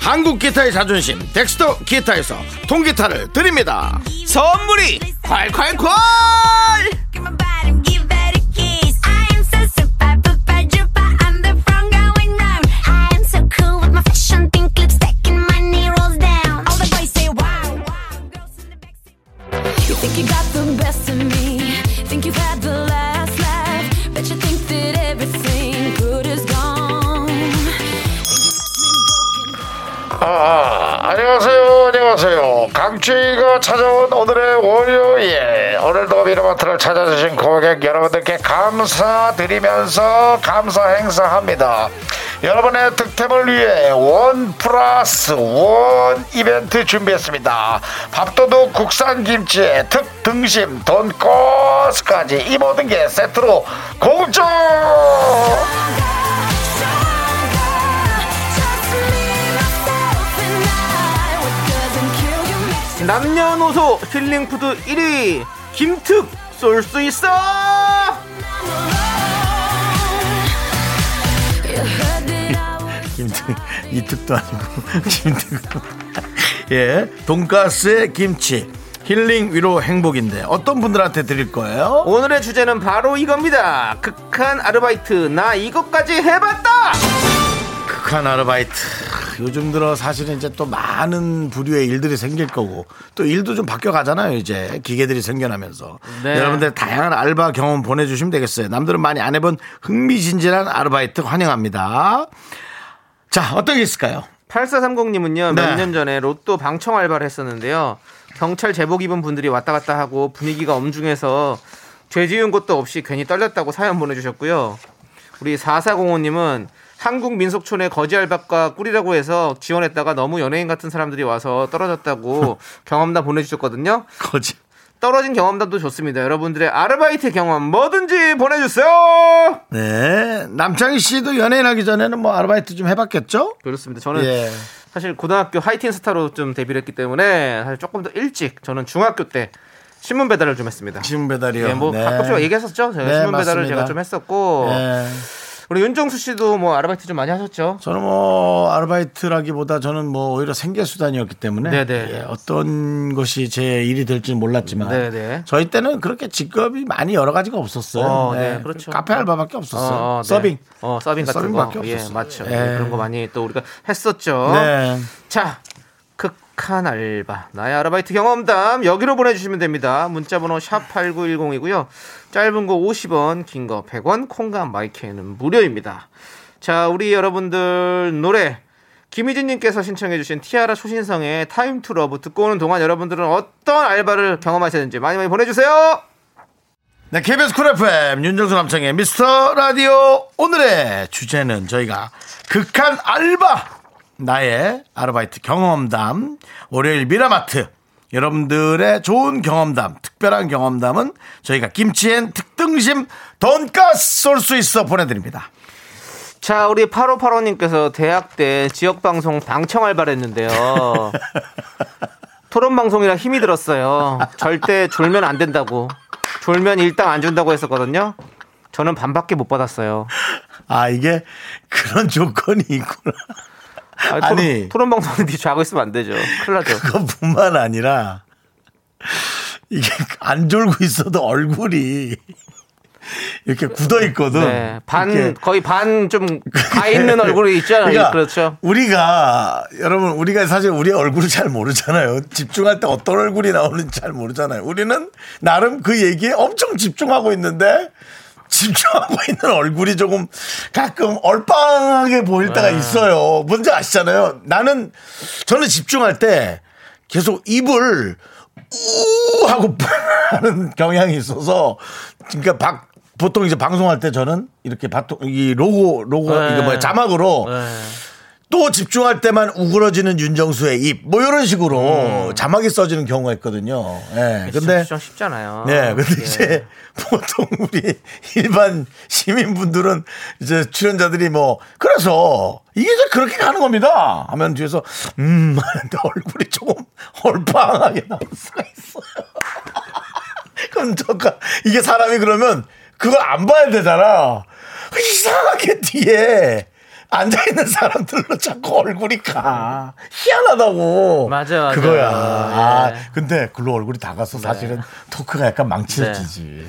한국 기타의 자존심 덱스터 기타에서 통기타를 드립니다. 선물이 콸콸콸 아, 안녕하세요. 안녕하세요. 강추위가 찾아온 오늘의 월요일. 오늘도 미라마트를 찾아주신 고객 여러분들께 감사드리면서 감사 행사합니다. 여러분의 득템을 위해 원 플러스 원 이벤트 준비했습니다. 밥도둑 국산 김치에 특 등심 돈코스까지 이 모든 게 세트로 공짜 남녀노소 힐링푸드 1위 김특 쏠 수 있어! [LAUGHS] 김특 이특도 아니고 [LAUGHS] 김특. [LAUGHS] 예 돈가스에 김치. 힐링 위로 행복인데 어떤 분들한테 드릴 거예요? 오늘의 주제는 바로 이겁니다. 극한 아르바이트 나 이것까지 해봤다 극한 아르바이트. 요즘 들어 사실은 이제 또 많은 부류의 일들이 생길 거고 또 일도 좀 바뀌어 가잖아요 이제. 기계들이 생겨나면서. 네. 여러분들 다양한 알바 경험 보내주시면 되겠어요. 남들은 많이 안 해본 흥미진진한 아르바이트 환영합니다. 자 어떤 게 있을까요? 8430님은요 네. 몇년 전에 로또 방청 알바를 했었는데요. 경찰 제복 입은 분들이 왔다 갔다 하고 분위기가 엄중해서 죄 지은 것도 없이 괜히 떨렸다고 사연 보내주셨고요. 우리 4405님은 한국 민속촌의 거지 알바과 꿀이라고 해서 지원했다가 너무 연예인 같은 사람들이 와서 떨어졌다고 [LAUGHS] 경험담 보내주셨거든요 거짓 떨어진 경험담도 좋습니다 여러분들의 아르바이트 경험 뭐든지 보내주세요 네 남창희 씨도 연예인 하기 전에는 뭐 아르바이트 좀 해봤겠죠? 그렇습니다 저는 예. 사실 고등학교 하이틴 스타로 좀 데뷔를 했기 때문에 사실 조금 더 일찍 저는 중학교 때 신문 배달을 좀 했습니다. 신문 배달이요. 예, 뭐 네. 가끔씩 얘기했었죠. 제가 네, 신문 배달을 맞습니다. 제가 좀 했었고 예. 우리 윤정수 씨도 뭐 아르바이트 좀 많이 하셨죠? 저는 뭐 아르바이트라기보다 저는 뭐 오히려 생계 수단이었기 때문에 네네. 예, 어떤 것이 제 일이 될지는 몰랐지만 네네. 저희 때는 그렇게 직업이 많이 여러 가지가 없었어요. 어, 예, 네, 그렇죠. 카페 알바밖에 없었어요. 어, 어, 네. 서빙. 어, 서빙 같은 서빙밖에 거. 예, 없었어요. 맞죠. 예. 네, 그런 거 많이 또 우리가 했었죠. 네. 자, 극한 알바. 나의 아르바이트 경험담 여기로 보내주시면 됩니다. 문자번호 샵8910이고요. 짧은 거 50원, 긴 거 100원, 콩과 my K는 무료입니다. 자, 우리 여러분들 노래 김희진님께서 신청해주신 티아라 초신성의 Time To Love 듣고 오는 동안 여러분들은 어떤 알바를 경험하셨는지 많이 많이 보내주세요. 네, KBS Cool FM 윤정수 남창의 미스터 라디오 오늘의 주제는 저희가 극한 알바 나의 아르바이트 경험담 월요일 미라마트 여러분들의 좋은 경험담 특별한 경험담은 저희가 김치엔 특등심 돈가스 쏠 수 있어 보내드립니다 자, 우리 8585님께서 대학 때 지역방송 방청 알바를 했는데요. [LAUGHS] 토론 방송이라 힘이 들었어요. 절대 졸면 안 된다고. 졸면 일당 안 준다고 했었거든요. 저는 반밖에 못 받았어요. 아 이게 그런 조건이 있구나 아니, 토론, 아니. 토론 방송은 니 자고 있으면 안 되죠. 큰일 나죠. 그것뿐만 아니라 이게 안 졸고 있어도 얼굴이 이렇게 굳어 있거든. 네, 반 이렇게. 거의 반 좀 가 있는 얼굴이 있잖아요. 그러니까 그렇죠. 우리가 여러분 우리가 사실 우리의 얼굴을 잘 모르잖아요. 집중할 때 어떤 얼굴이 나오는지 잘 모르잖아요. 우리는 나름 그 얘기에 엄청 집중하고 있는데 집중하고 [LAUGHS] 있는 얼굴이 조금 가끔 얼빵하게 보일 때가 네. 있어요. 뭔지 아시잖아요. 나는 저는 집중할 때 계속 입을 우 하고 [LAUGHS] 하는 경향이 있어서 그러니까 박 보통 이제 방송할 때 저는 이렇게 바통 이 로고 로고 네. 이거 뭐야 자막으로 네. 또 집중할 때만 우그러지는 윤정수의 입 뭐 이런 식으로 자막이 써지는 경우가 있거든요. 예. 근데 좀 쉽잖아요. 네, 근데 예. 이제 보통 우리 일반 시민분들은 이제 출연자들이 뭐 그래서 이게 이제 그렇게 가는 겁니다. 하면 뒤에서 음 하는데 얼굴이 조금 얼빵하게 나올 수가 있어요. [LAUGHS] 그럼 저가 이게 사람이 그러면 그걸 안 봐야 되잖아. 이상하게 뒤에 앉아 있는 사람들로 자꾸 얼굴이 가 희한하다고. 맞아, 맞아. 그거야. 아, 예. 근데 글로 얼굴이 다 가서 사실은 토크가 약간 망치지지.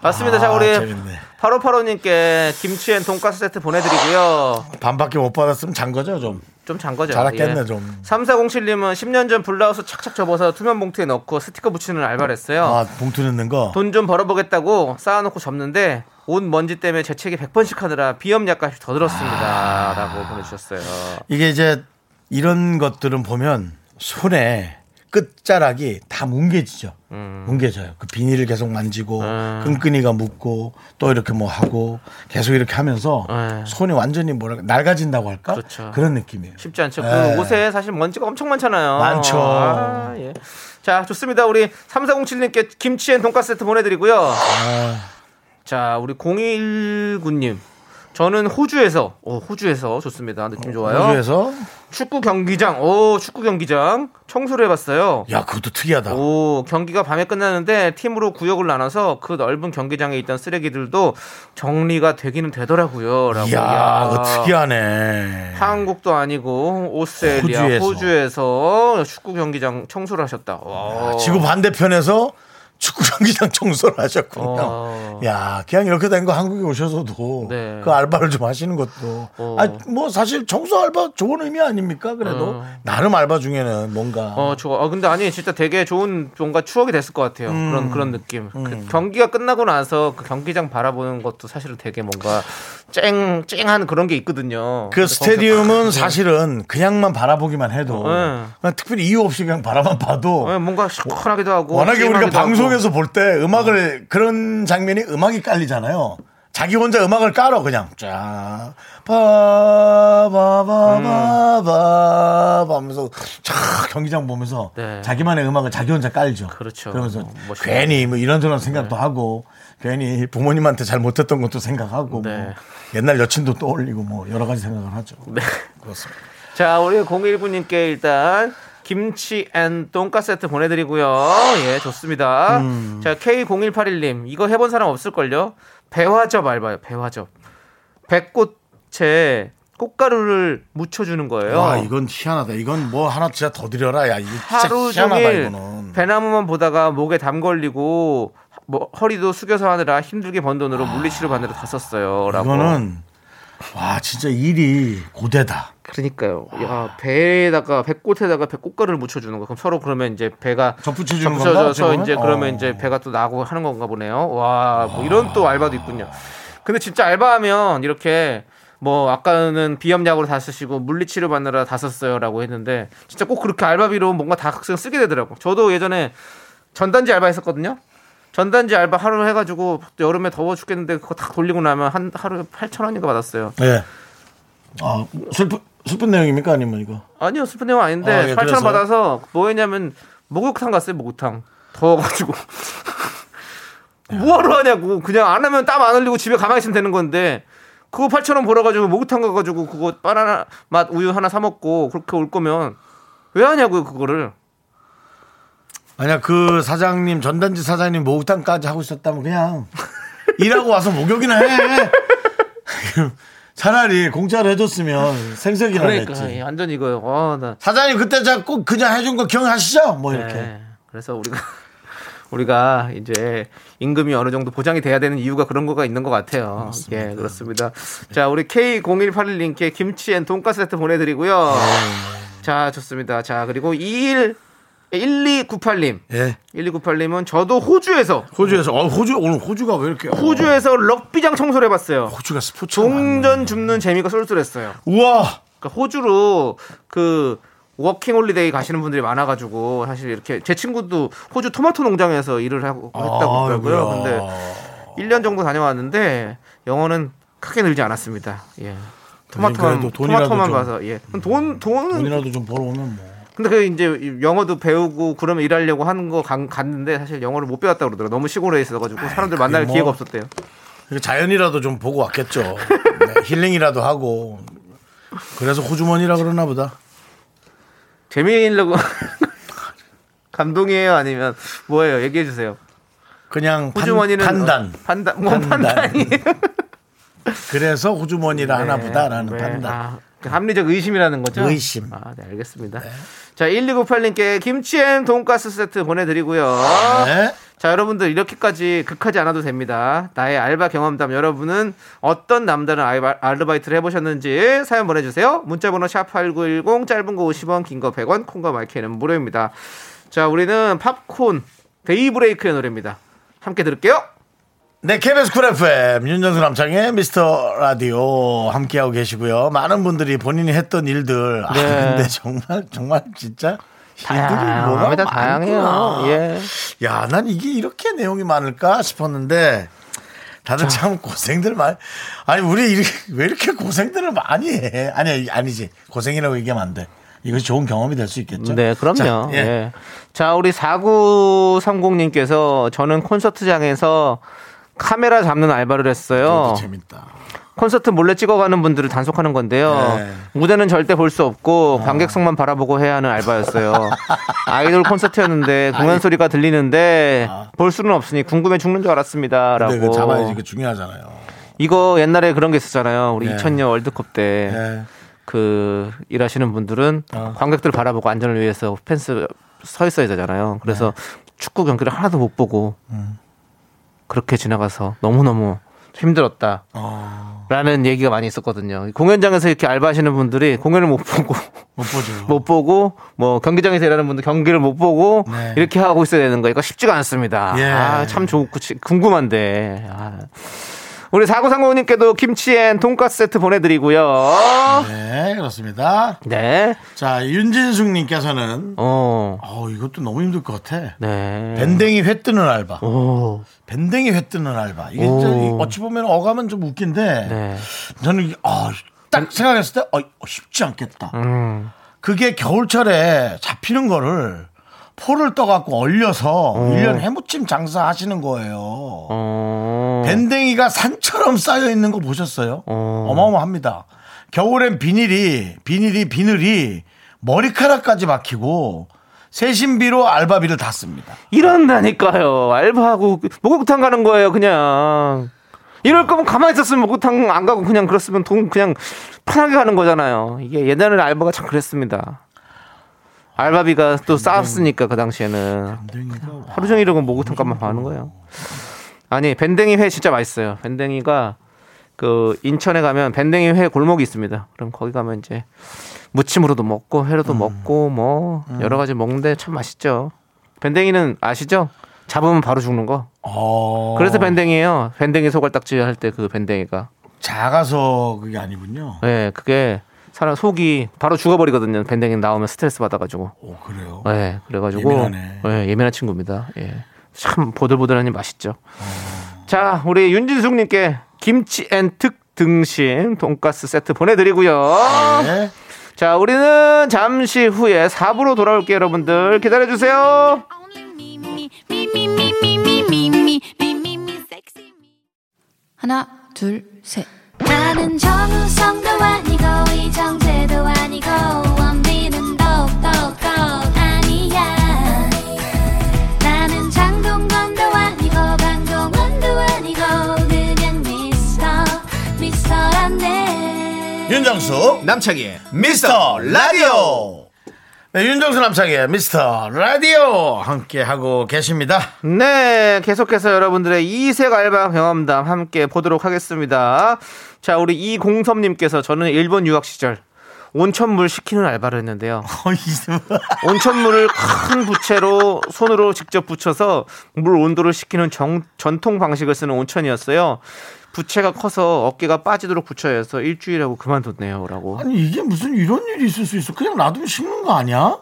맞습니다. 자, 아, 우리 재밌네. 8585님께 김치엔 돈가스 세트 보내드리고요. 반밖에 못 받았으면 잔 거죠 좀. 좀 잔 거죠. 잘했겠네, 좀. 3407님은 10년 전 블라우스 착착 접어서 투명 봉투에 넣고 스티커 붙이는 알바를 했어요. 아 봉투 넣는 거. 돈 좀 벌어보겠다고 쌓아놓고 접는데 옷 먼지 때문에 재채기 100번씩 하느라 비염 약값이 더 들었습니다. 아. 라고 보내주셨어요. 이게 이제 이런 것들은 보면 손에 끝자락이 다 뭉개지죠. 뭉개져요. 그 비닐을 계속 만지고 음. 끈끈이가 묻고 또 이렇게 뭐 하고 계속 이렇게 하면서 네. 손이 완전히 뭐랄까 낡아진다고 할까? 그렇죠. 런 느낌이에요. 쉽지 않죠. 네. 그 옷에 사실 먼지가 엄청 많잖아요. 많죠. 아, 예. 자, 좋습니다. 우리 3407님께 김치엔 돈가스 세트 보내드리고요. 아. 자, 우리 019님. 저는 호주에서, 오, 호주에서 좋습니다. 느낌 좋아요. 호주에서 축구 경기장, 오, 축구 경기장 청소를 해봤어요. 야 그것도 특이하다. 오, 경기가 밤에 끝나는데 팀으로 구역을 나눠서 그 넓은 경기장에 있던 쓰레기들도 정리가 되기는 되더라고요. 라고. 이야 그거 특이하네. 한국도 아니고 오스트레일리아 호주에서. 호주에서, 축구 경기장 청소를 하셨다. 와. 지구 반대편에서 축구 경기장 청소를 하셨군요. 어. 야, 그냥 이렇게 된 거 한국에 오셔서도 네. 그 알바를 좀 하시는 것도. 어. 아, 뭐 사실 청소 알바 좋은 의미 아닙니까? 그래도 나름 알바 중에는 뭔가. 어, 좋아. 어, 근데 아니, 진짜 되게 좋은 뭔가 추억이 됐을 것 같아요. 그런, 그런 느낌. 그 경기가 끝나고 나서 그 경기장 바라보는 것도 사실은 되게 뭔가 쨍, 쨍한 그런 게 있거든요. 그 스테디움은 사실은 그냥만 바라보기만 해도 네. 그냥 특별히 이유 없이 그냥 바라만 봐도 예, 뭔가 시원하기도 하고. 워낙에 우리가. 방송에서 볼 때 음악을 그런 장면이 음악이 깔리잖아요. 자기 혼자 음악을 깔어 그냥 쫙 바바바바바 하면서 쫙 경기장 보면서 네. 자기만의 음악을 자기 혼자 깔죠. 그렇죠. 그러면서 어, 멋있네요. 괜히 뭐 이런저런 생각도 하고 괜히 부모님한테 잘 못했던 것도 생각하고 네. 뭐 옛날 여친도 떠올리고 뭐 여러 가지 생각을 하죠. 네. 그렇습니다. 자, 우리 019님께 일단 김치 and 돈가스 세트 보내드리고요. 예, 좋습니다. 음. 자, K0181님, 이거 해본 사람 없을걸요? 배화접 알바요, 배화접. 배꽃에 꽃가루를 묻혀주는 거예요. 와 이건 희한하다. 이건 뭐 하나 진짜 더 드려라. 야 이거 진짜 하루 희한하다 종일 이거는. 배나무만 보다가 목에 담 걸리고 뭐 허리도 숙여서 하느라 힘들게 번 돈으로 물리치료 받느라 다 썼어요.라고. 이거는 와 진짜 일이 고되다. 그러니까요. 야 배에다가 배꽃에다가 배꽃가루를 묻혀주는 거. 그럼 서로 그러면 이제 배가 접붙여주는 건가, 접붙여져서? 이제 그러면 어. 이제 배가 또 나고 하는 건가 보네요. 와, 뭐 이런 또 알바도 있군요. 근데 진짜 알바하면 이렇게 뭐 아까는 비염약으로 다 쓰시고 물리치료 받느라 다 썼어요라고 했는데 진짜 꼭 그렇게 알바비로 뭔가 다 쓰게 되더라고. 저도 예전에 전단지 알바 했었거든요. 전단지 알바 하루 해가지고 여름에 더워 죽겠는데 그거 다 돌리고 나면 한 하루에 8천 원인가 받았어요. 예. 아 슬픈 슬픈 내용입니까 아니면 이거? 아니요 슬픈 내용 아닌데 아, 예, 8천 원? 받아서 뭐 했냐면 목욕탕 갔어요 목욕탕 더워가지고 뭐하러 하냐고 그냥 안 하면 땀 안 흘리고 집에 가만히 있으면 되는 건데 그거 8천 원 벌어가지고 목욕탕 가가지고 그거 바나나 맛 우유 하나 사 먹고 그렇게 올 거면 왜 하냐고요 그거를 아니야 그 사장님 전단지 사장님 목욕탕까지 하고 있었다면 그냥 [LAUGHS] 일하고 와서 목욕이나 해. 차라리 공짜로 해줬으면 생색이나 그러니까 냈지. 예, 완전 이거요 어나 사장님 그때 꼭 그냥 해준 거 기억하시죠? 뭐 이렇게. 네. 그래서 우리가 [LAUGHS] 우리가 이제 임금이 어느 정도 보장이 돼야 되는 이유가 그런 거가 있는 것 같아요. 예, 그렇습니다. 자, 우리 K0181님께 김치 and 돈가스 세트 보내드리고요. 자, 좋습니다. 자, 그리고 21 1298님. 예. 1298님은 저도 호주에서 호주에서 어 호주 오늘 호주가 왜 이렇게 호주에서 럭비장 청소를 해 봤어요. 호주가 스포츠 동전 줍는 재미가 쏠쏠했어요. 우와 그러니까 호주로 그 워킹 홀리데이 가시는 분들이 많아 가지고 사실 이렇게 제 친구도 호주 토마토 농장에서 일을 하고 했다고 하더라고요. 아이고야. 근데 1년 정도 다녀왔는데 영어는 크게 늘지 않았습니다. 예. 토마토만 토마토만 좀- 봐서 예. 돈 돈은 돈이라도 좀 벌어오면 뭐 근데 그 이제 영어도 배우고 그러면 일하려고 하는 거 간- 갔는데 사실 영어를 못 배웠다 고 그러더라고. 너무 시골에 있어가지고 사람들 만날 뭐- 기회가 없었대요. 그러니까 자연이라도 좀 보고 왔겠죠 네, 힐링이라도 하고 그래서 호주머니라 그러나 보다 재미있려고 [LAUGHS] 감동이에요 아니면 뭐예요? 얘기해 주세요. 그냥 판, 호주머니는 판단 어, 판단 뭐 판단. 판단 이 [LAUGHS] 그래서 호주머니라 하나 보다라는 네. 판단 아, 그 합리적 의심이라는 거죠? 의심. 아, 네, 알겠습니다. 자, 1298님께 김치앤 돈가스 세트 보내드리고요. 네. 자, 여러분들 이렇게까지 극하지 않아도 됩니다. 나의 알바 경험담 여러분은 어떤 남다른 알바, 아르바이트를 해보셨는지 사연 보내주세요. 문자번호 샵8910 짧은 거 50원, 긴 거 100원, 콩과 마이크는 무료입니다. 자, 우리는 팝콘 데이브레이크의 노래입니다. 함께 들을게요. 네, KBS Cool FM 윤정수 남창희의 미스터 라디오 함께하고 계시고요. 많은 분들이 본인이 했던 일들 아 네. 근데 정말 정말 진짜 일들이 뭐가 다양합니다. 다양해요. 예. 야, 난 이게 이렇게 내용이 많을까 싶었는데 다들 참 고생들 많이 아니 우리 이렇게 왜 이렇게 고생들을 많이 해? 아니 아니지 고생이라고 얘기하면 안 돼. 이것이 좋은 경험이 될 수 있겠죠. 네, 그럼요. 자, 예. 예. 자, 우리 4930님께서 저는 콘서트장에서 카메라 잡는 알바를 했어요. 재밌다. 콘서트 몰래 찍어가는 분들을 단속하는 건데요. 네. 무대는 절대 볼 수 없고 관객석만 바라보고 해야 하는 알바였어요. [LAUGHS] 아이돌 콘서트였는데 공연 소리가 들리는데 볼 수는 없으니 궁금해 죽는 줄 알았습니다라고. 근데 그 잡아야지 그 중요하잖아요. 이거 옛날에 그런 게 있었잖아요. 우리 네. 2000년 월드컵 때 예. 그 일하시는 분들은 어. 관객들 바라보고 안전을 위해서 펜스 서 있어야 되잖아요. 그래서 네. 축구 경기를 하나도 못 보고 음. 그렇게 지나가서 너무너무 힘들었다. 어, 라는 얘기가 많이 있었거든요. 공연장에서 이렇게 알바하시는 분들이 공연을 못 보고 못. [LAUGHS] 못 보고 뭐 경기장에서 일하는 분들 경기를 못 보고 네. 이렇게 하고 있어야 되는 거 이거 쉽지가 않습니다. 예. 아, 참 좋고 치- 궁금한데. 아. 우리 사고상고님께도 김치엔 돈가스 세트 보내드리고요. 네, 그렇습니다. 네. 자, 윤진숙님께서는 어. 어 이것도 너무 힘들 것 같아. 네. 밴댕이 회 뜨는 알바. 오. 밴댕이 회 뜨는 알바. 이게 오. 좀 어찌 보면 어감은 좀 웃긴데 네. 저는 아, 딱 생각했을 때 어, 쉽지 않겠다. 음. 그게 겨울철에 잡히는 거를 포를 떠갖고 얼려서 일 1년 해무침 장사하시는 거예요. 어. 밴댕이가 산처럼 쌓여 있는 거 보셨어요? 어. 어마어마합니다. 겨울엔 비닐이 비닐이 비늘이 머리카락까지 막히고 세신비로 알바비를 다 씁니다. 이런다니까요. 알바하고 목욕탕 가는 거예요, 그냥. 이럴 거면 가만히 있었으면 목욕탕 안 가고 그냥 그랬으면 돈 그냥 편하게 가는 거잖아요. 이게 옛날에 알바가 참 그랬습니다. 알바비가 또 싸웠으니까 그 당시에는 밴댕이가 하루 종일이고 목욕탕 값만 하는 거예요. 아니 밴댕이 회 진짜 맛있어요. 밴댕이가 그 인천에 가면 밴댕이 회 골목이 있습니다. 그럼 거기 가면 이제 무침으로도 먹고 회로도 먹고 뭐 여러 가지 먹는데 참 맛있죠. 밴댕이는 아시죠? 잡으면 바로 죽는 거. 어, 그래서 밴댕이에요. 밴댕이 소갈딱지 할 때 그 밴댕이가. 작아서 그게 아니군요. 네, 그게 사람 속이 바로 죽어버리거든요. 밴댕이 나오면 스트레스 받아가지고. 오 그래요. 예, 네, 그래가지고 예, 네, 예민한 친구입니다. 예, 참 보들보들하니 맛있죠. 오. 자, 우리 윤진숙님께 김치 앤특 등심 돈가스 세트 보내드리고요. 네. 자, 우리는 잠시 후에 4부로 돌아올게요, 여러분들. 기다려주세요. 하나, 둘, 셋. 나는 정우성도 아니고 이정재도 아니고 원빈은 더욱더 아니야 나는 장동건도 아니고 강동원도 아니고 그냥 미스터 미스터란데 윤정수 남창희 미스터 라디오. 네, 윤정수 남창희 미스터 라디오 함께 하고 계십니다. 네, 계속해서 여러분들의 이색 알바 경험담 함께 보도록 하겠습니다. 자, 우리 이공섭님께서 저는 일본 유학 시절 온천물 식히는 알바를 했는데요. [LAUGHS] 온천물을 큰 부채로 손으로 직접 붙여서 물 온도를 식히는 정- 전통 방식을 쓰는 온천이었어요. 부채가 커서 어깨가 빠지도록 붙여야 해서 일주일하고 그만뒀네요. 라고. 아니 이게 무슨 이런 일이 있을 수 있어? 그냥 놔두면 식는 거 아니야?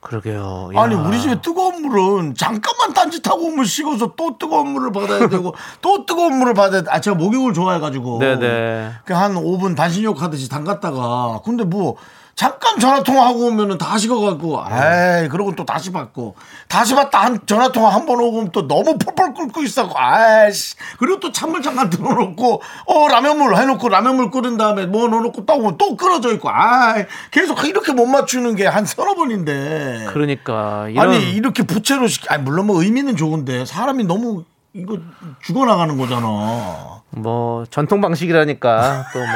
그러게요. 아니 야. 우리 집에 뜨거운 물은 잠깐만 딴짓하고 오면 식어서 또 뜨거운 물을 받아야 되고 [LAUGHS] 또 뜨거운 물을 받아야 돼. 아 제가 목욕을 좋아해가지고 네네. 그한 5분 반신욕 하듯이 담갔다가 근데 뭐 잠깐 전화 통화하고 오면은 다 식어갖고 에이 그러고 또 다시 받고. 다시 받다 한 전화 통화 한 번 오고 오면 또 너무 펄펄 끓고 있어고 아이씨. 그리고 또 찬물 잠깐 들어놓고 어 라면물 해놓고 라면물 끓인 다음에 뭐 넣어놓고 또 오면 또 끓어져 있고 아이. 계속 이렇게 못 맞추는 게 한 서너 번인데. 그러니까 이런 아니 이렇게 부채로 시 아니 물론 뭐 의미는 좋은데 사람이 너무 이거 죽어나가는 거잖아. 뭐 전통 방식이라니까 또뭐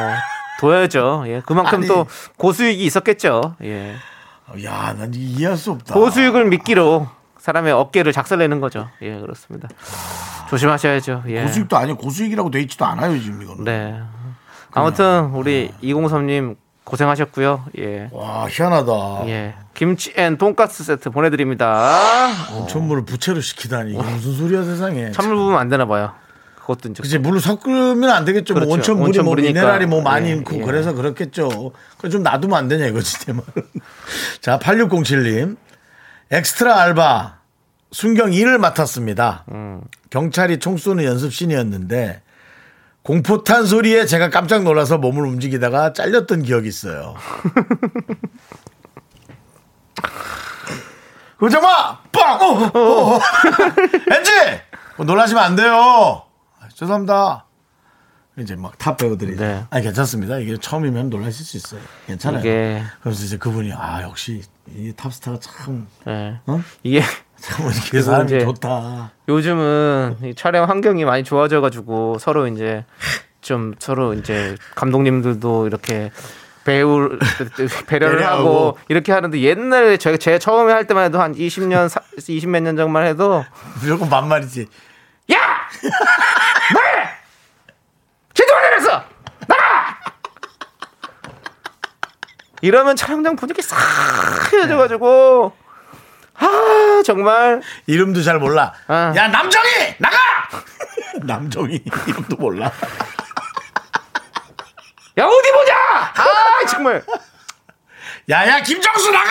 둬야죠. 예, 그만큼 아니. 또 고수익이 있었겠죠. 예, 야, 난 이해할 수 없다. 고수익을 미끼로 사람의 어깨를 작살내는 거죠. 예, 그렇습니다. 조심하셔야죠. 예. 고수익도 아니고 고수익이라고 돼 있지도 않아요 지금 이거는. 네. 아무튼 우리 203님 고생하셨고요. 예. 와 희한하다. 예. 김치 and 돈가스 세트 보내 드립니다. 온천물을 부채로 시키다니 무슨 소리야 세상에. 찬물 부으면 안 되나 봐요. 그것도 이제 그치 물을 섞으면 안 되겠죠. 그렇죠. 뭐 온천 물이 뭐 온천물이니까. 미네랄이 뭐 많이 예, 있고 예. 그래서 그렇겠죠. 그좀 놔두면 안 되냐 이거지 내 말은. 자 8607님 엑스트라 알바 순경 1을 맡았습니다. 음. 경찰이 총 쏘는 연습신이었는데 공포탄 소리에 제가 깜짝 놀라서 몸을 움직이다가 잘렸던 기억이 있어요. [LAUGHS] 그정마 빵! 어, 어, 어. [LAUGHS] 엔지! 뭐 놀라시면 안 돼요. 죄송합니다. 이제 막 탑 배우들이 네. 아니 괜찮습니다. 이게 처음이면 놀라실 수 있어요. 괜찮아요. 이게- 그래서 이제 그분이 아 역시 이 탑스타가 참 예. 어? 이게 참 이렇게 [LAUGHS] 사람이 이제 좋다. 요즘은 이 촬영 환경이 많이 좋아져가지고 서로 이제 좀 서로 이제 감독님들도 이렇게 배우 [LAUGHS] 배려를 배려하고. 하고 이렇게 하는데 옛날에 제가 제 처음에 할 때만 해도 한 20년 20 몇 년 전만 해도 무조건 반말이지. 야! [LAUGHS] 네! 제대로 내렸어! 나가! 이러면 촬영장 분위기 싹 헤어져가지고 아 정말 이름도 잘 몰라. 아. 야 남정이 나가. [LAUGHS] 남정이 이름도 몰라. 야 어디 보자! 아 정말 [LAUGHS] 야야 김정수 나가.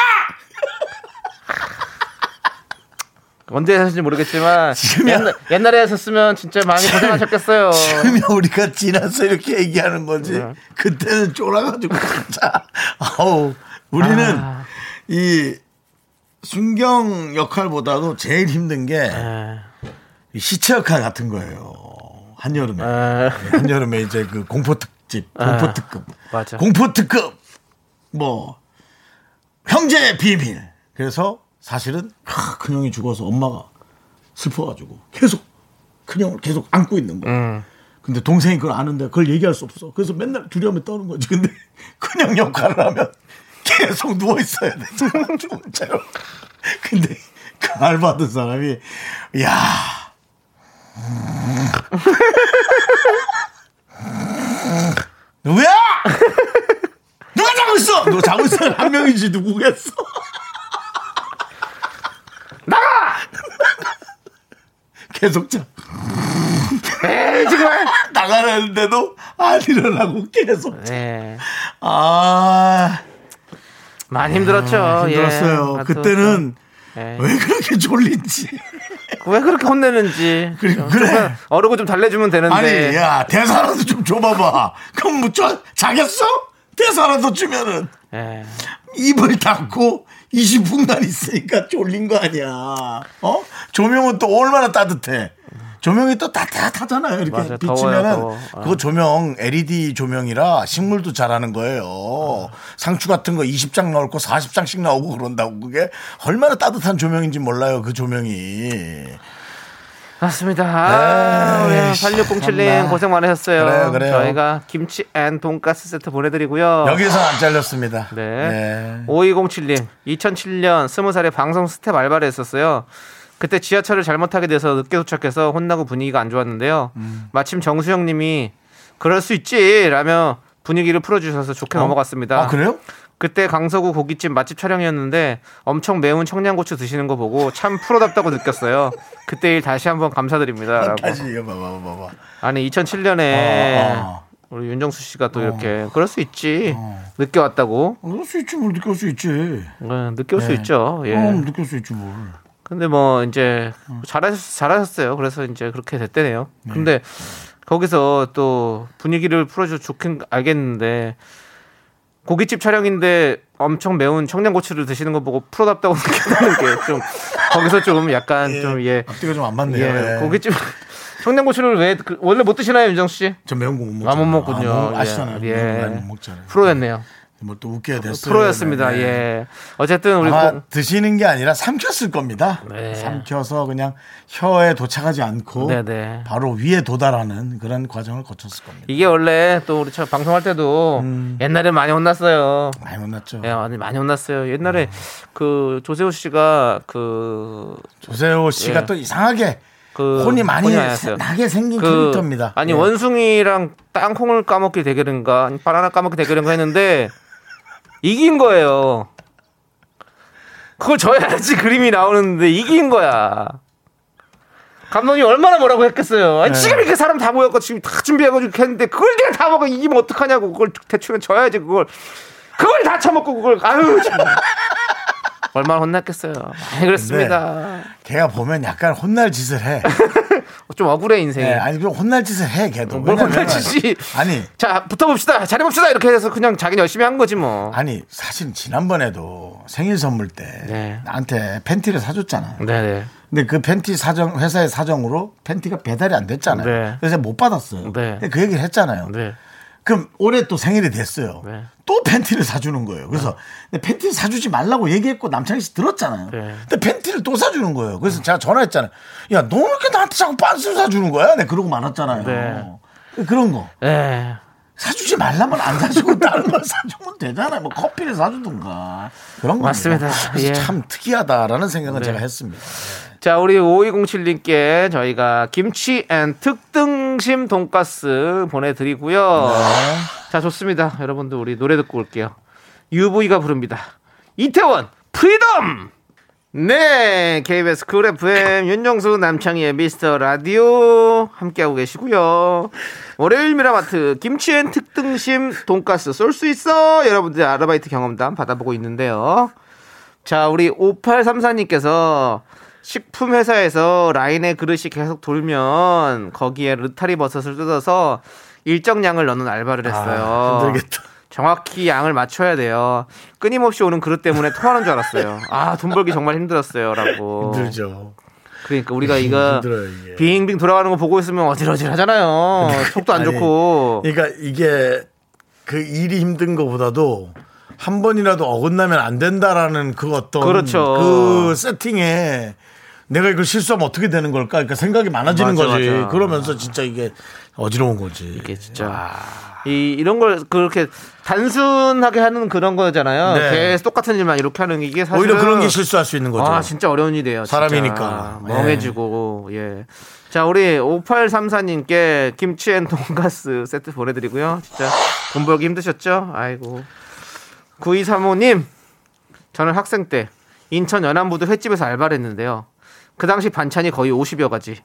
언제 하셨는지 모르겠지만 [LAUGHS] 지금이야. 옛날, 옛날에 하셨으면 진짜 많이 고생하셨겠어요. 지금이야 우리가 지나서 이렇게 얘기하는 거지. 네. 그때는 쫄아가지고 진짜. 아우 우리는 아. 이 순경 역할보다도 제일 힘든 게 에, 이 시체 역할 같은 거예요. 한여름에. 에, 한여름에 이제 그 공포 특집, 공포 특급. 맞아. 공포 특급. 뭐 형제 비밀. 그래서 사실은 하, 큰형이 죽어서 엄마가 슬퍼가지고 계속 큰형을 계속 안고 있는 거야. 음. 근데 동생이 그걸 아는데 그걸 얘기할 수 없어. 그래서 맨날 두려움에 떠는 거지. 근데 [LAUGHS] 큰형 역할을 하면 계속 누워 있어야 돼. 죽은 채로. 근데 그 알바하던 사람이 야 누구야? 누가 자고 있어? 너 자고 있어? 한 명이지 누구겠어? 나가! 계속 자. 정말. 나가라는데도 안 일어나고 계속. 네. 아, 많이 힘들었죠. 힘들었어요. 예. 그때는 예. 왜 그렇게 졸린지. [LAUGHS] 왜 그렇게 혼내는지. 그래, 좀 그래. 어르고 좀 달래주면 되는데. 아니, 야, 대사라도 좀 줘봐봐. 그럼 뭐, 저, 자겠어? 대사라도 주면은 예. 입을 닫고 20분간 있으니까 졸린 거 아니야. 어? 조명은 또 얼마나 따뜻해. 조명이 또 따뜻하잖아요. 이렇게 맞아, 비치면은 더워요, 더워. 아. 그거 조명 LED 조명이라 식물도 자라는 거예요. 상추 같은 거 20장 나올 거 40장씩 나오고 그런다고 그게 얼마나 따뜻한 조명인지 몰라요. 그 조명이. 맞습니다. 아, 우리 8607님 참나. 고생 많으셨어요. 그래요, 그래요. 저희가 김치 and 돈가스 세트 보내드리고요. 여기서 안 잘렸습니다. 네. 네. 5207님, 2007년 20살에 방송 스텝 알바를 했었어요. 그때 지하철을 잘못하게 돼서 늦게 도착해서 혼나고 분위기가 안 좋았는데요. 음. 마침 정수영 님이 그럴 수 있지! 라며 분위기를 풀어주셔서 좋게 넘어갔습니다. 아, 그래요? 그때 강서구 고깃집 맛집 촬영이었는데 엄청 매운 청양고추 드시는 거 보고 참 프로답다고 느꼈어요. 그때 일 다시 한번 감사드립니다. 다시 이거 봐봐, 봐봐. 아니 2007년에 어, 어. 우리 윤정수 씨가 또 이렇게 그럴 수 있지 늦게 왔다고 그럴 수 있지, 뭘 느낄 수 있지. 네, 늦게 올수 네. 있죠. 예. 그럼 느낄 수 있지, 뭘. 근데 뭐 이제 잘하셨 잘하셨어요. 그래서 이제 그렇게 됐대네요. 근데 거기서 또 분위기를 풀어줘 좋긴 알겠는데 고깃집 촬영인데 엄청 매운 청양고추를 드시는 거 보고 프로답다고 [LAUGHS] 느끼는 게 좀 거기서 좀 약간 좀 예. 앞뒤가 좀 안 맞네요. 예, 예. 고깃집 [LAUGHS] 청양고추를 왜 그- 원래 못 드시나요, 윤정수 씨? 저 매운 거 못 먹잖아요. 아, 못 먹군요. 아, 뭐 예. 아시잖아요. 예. 매운 거 많이 못 먹잖아요. 프로였네요. 뭐 또 웃게 됐어요. 프로였습니다. 네, 네. 예. 어쨌든 우리 아마 공- 드시는 게 아니라 삼켰을 겁니다. 네. 삼켜서 그냥 혀에 도착하지 않고 네네. 바로 위에 도달하는 그런 과정을 거쳤을 겁니다. 이게 원래 또 우리 저 방송할 때도 음. 옛날에 많이 혼났어요. 많이 혼났죠. 예, 많이 많이 혼났어요. 옛날에 그 조세호 씨가 그, 조세호 씨가 예. 또 이상하게 그 혼이 많이 혼이. 나게 생긴 그 캐릭터입니다. 아니 예. 원숭이랑 땅콩을 까먹기 대결인가 아니, 바나나 까먹기 대결인가 했는데 [LAUGHS] 이긴 거예요. 그걸 져야지 그림이 나오는데 이긴 거야. 감독님 얼마나 뭐라고 했겠어요. 아니, 네. 지금 이렇게 사람 다 모였고 지금 다 준비해가지고 했는데 그걸 내가 다 먹어 이기면 어떡하냐고 그걸 대충은 져야지 그걸 그걸 다 처먹고 그걸 아유 정말. 얼마나 혼났겠어요. 많이 그랬습니다. 걔가 보면 약간 혼날 짓을 해. [LAUGHS] 좀 억울해 인생이. 예, 아니 그럼 혼날 짓을 해 걔도. 뭘 혼날 짓이. 아니 자 붙어봅시다 잘해봅시다 이렇게 해서 그냥 자기는 열심히 한 거지 뭐 아니 사실 지난번에도 생일 선물 때 네. 나한테 팬티를 사줬잖아요. 네네 근데 그 팬티 사정 회사의 사정으로 팬티가 배달이 안 됐잖아요. 네. 그래서 못 받았어요. 네. 그 얘기를 했잖아요. 네. 그럼 올해 또 생일이 됐어요. 네. 또 팬티를 사주는 거예요. 그래서 근데 팬티를 사주지 말라고 얘기했고 남창희 씨 들었잖아요. 네. 근데 팬티를 또 사주는 거예요. 그래서 제가 전화했잖아요. 야, 너 왜 이렇게 나한테 자꾸 빤스를 사주는 거야? 네, 그러고 말았잖아요. 네. 그런 거. 에. 사주지 말라면 안 사주고 [LAUGHS] 다른 걸 사주면 되잖아요. 뭐 커피를 사주든가. 그런 거. 맞습니다. 예. 참 특이하다라는 생각은 네. 제가 했습니다. 자, 우리 5207님께 저희가 김치 and 특등심 돈가스 보내드리고요. 네. 자, 좋습니다. 여러분들 우리 노래 듣고 올게요. UV가 부릅니다. 이태원 Freedom! 네, KBS Cool FM 윤정수 남창희의 미스터 라디오 함께하고 계시고요. 월요일 미라마트 김치 and 특등심 돈가스 쏠 수 있어 여러분들 아르바이트 경험담 받아보고 있는데요. 자, 우리 5834님께서 식품 회사에서 라인에 그릇이 계속 돌면 거기에 느타리 버섯을 뜯어서 일정량을 넣는 알바를 했어요. 아, 힘들겠다. 정확히 양을 맞춰야 돼요. 끊임없이 오는 그릇 때문에 토하는 줄 알았어요. 아, 돈 벌기 정말 힘들었어요.라고. 힘들죠. 그러니까 우리가 이거 [LAUGHS] 힘들어요. 빙빙 돌아가는 거 보고 있으면 어질어질 하잖아요. 속도 안 아니, 좋고. 그러니까 이게 그 일이 힘든 것보다도 한 번이라도 어긋나면 안 된다라는 그 어떤 그렇죠. 그 세팅에 내가 이걸 실수하면 어떻게 되는 걸까? 그러니까 생각이 많아지는 맞아, 거지. 맞아. 그러면서 진짜 이게 어지러운 거지. 이게 진짜 이 이런 걸 그렇게 단순하게 하는 그런 거잖아요. 네. 계속 똑같은 일만 이렇게 하는 게 이게 사실 오히려 그런 게 실수할 수 있는 거죠. 아 진짜 어려운 일이에요. 진짜. 사람이니까. 네. 멍해지고 예. 자 우리 5834님께 김치앤 돈가스 세트 보내드리고요. 진짜 돈 벌기 힘드셨죠? 아이고 9235님 저는 학생 때 인천 연안부두 횟집에서 알바를 했는데요. 그 당시 반찬이 거의 50여 가지.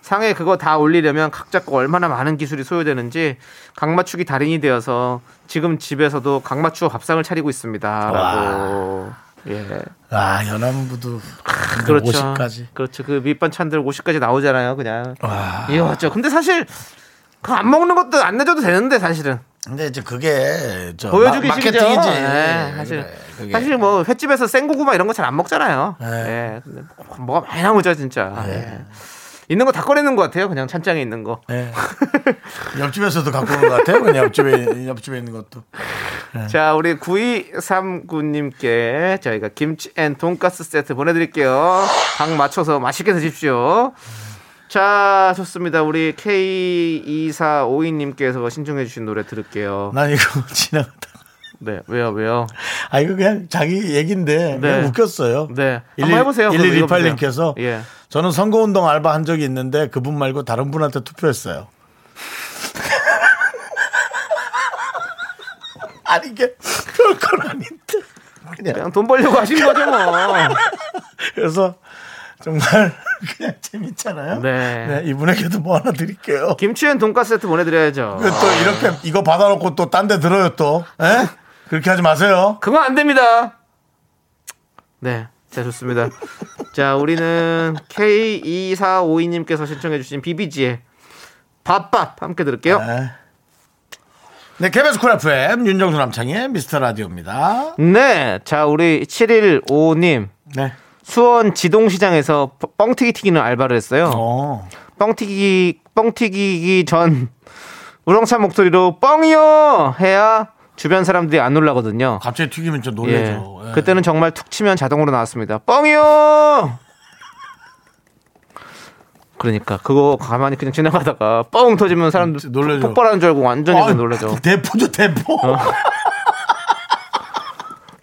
상에 그거 다 올리려면 각 잡고 얼마나 많은 기술이 소요되는지 각 맞추기 달인이 되어서 지금 집에서도 각 맞추어 밥상을 차리고 있습니다.라고. 예. 아, 연안부도 그렇죠. 50까지. 그렇죠. 그 밑반찬들 50까지 나오잖아요. 그냥. 와. 이거 맞죠. 근데 사실 그 안 먹는 것도 안 내줘도 되는데 사실은 근데 이제 그게 저 보여주기 마. 마케팅이지. 네, 사실 그래, 그게. 사실 뭐 횟집에서 생고구마 이런 거 잘 안 먹잖아요. 네. 예. 근데 뭐가 많이 나오죠 진짜. 예. 있는 거 다 꺼내는 것 같아요. 그냥 찬장에 있는 거. 네. [LAUGHS] 옆집에서도 갖고 오는 것 같아요. 그냥 옆집에 옆집에 있는 것도. 자, 우리 9239님께 저희가 김치 and 돈가스 세트 보내드릴게요. 각 맞춰서 맛있게 드십시오. 자, 좋습니다. 우리 K2452님께서 신청해주신 노래 들을게요. 난 이거 [LAUGHS] 지나가다. 네, 왜요, 왜요? 아 이거 그냥 자기 그냥 네. 웃겼어요. 네, 한번 해보세요. 그거 1128님께서 예. 저는 선거운동 알바 한 적이 있는데 그분 말고 다른 분한테 투표했어요. [LAUGHS] 아니 이게 별건 아닌데 그냥 그냥 돈 벌려고 하신 거죠, 뭐. [LAUGHS] 그래서 정말 그냥 재밌잖아요. 네. 이분에게도 뭐 하나 드릴게요. 김치 and 돈가스 세트 보내드려야죠. 그또 이렇게 이거 받아놓고 또 딴 데 들어요 또. 에? 그렇게 하지 마세요. 그거 안 됩니다. 네. 자, 좋습니다. 자, 우리는 K2452님께서 신청해주신 비비지의 BOP BOP 함께 들을게요. 네. 네, KBS Cool FM 윤정수 남창희의 미스터 라디오입니다. 네. 자, 우리 7155님. 네. 수원 지동시장에서 뻥튀기 튀기는 알바를 했어요. 어. 뻥튀기, 뻥튀기기 전 우렁찬 목소리로 뻥이요! 해야 주변 사람들이 안 놀라거든요. 갑자기 튀기면 좀 예. 놀래죠. 예. 그때는 정말 툭 치면 자동으로 나왔습니다. 뻥이요! 그러니까 그거 가만히 그냥 지나가다가 뻥 터지면 사람들 놀라죠. 폭발하는 줄 알고 완전히 아, 놀라죠. 대포죠, 대포. [LAUGHS]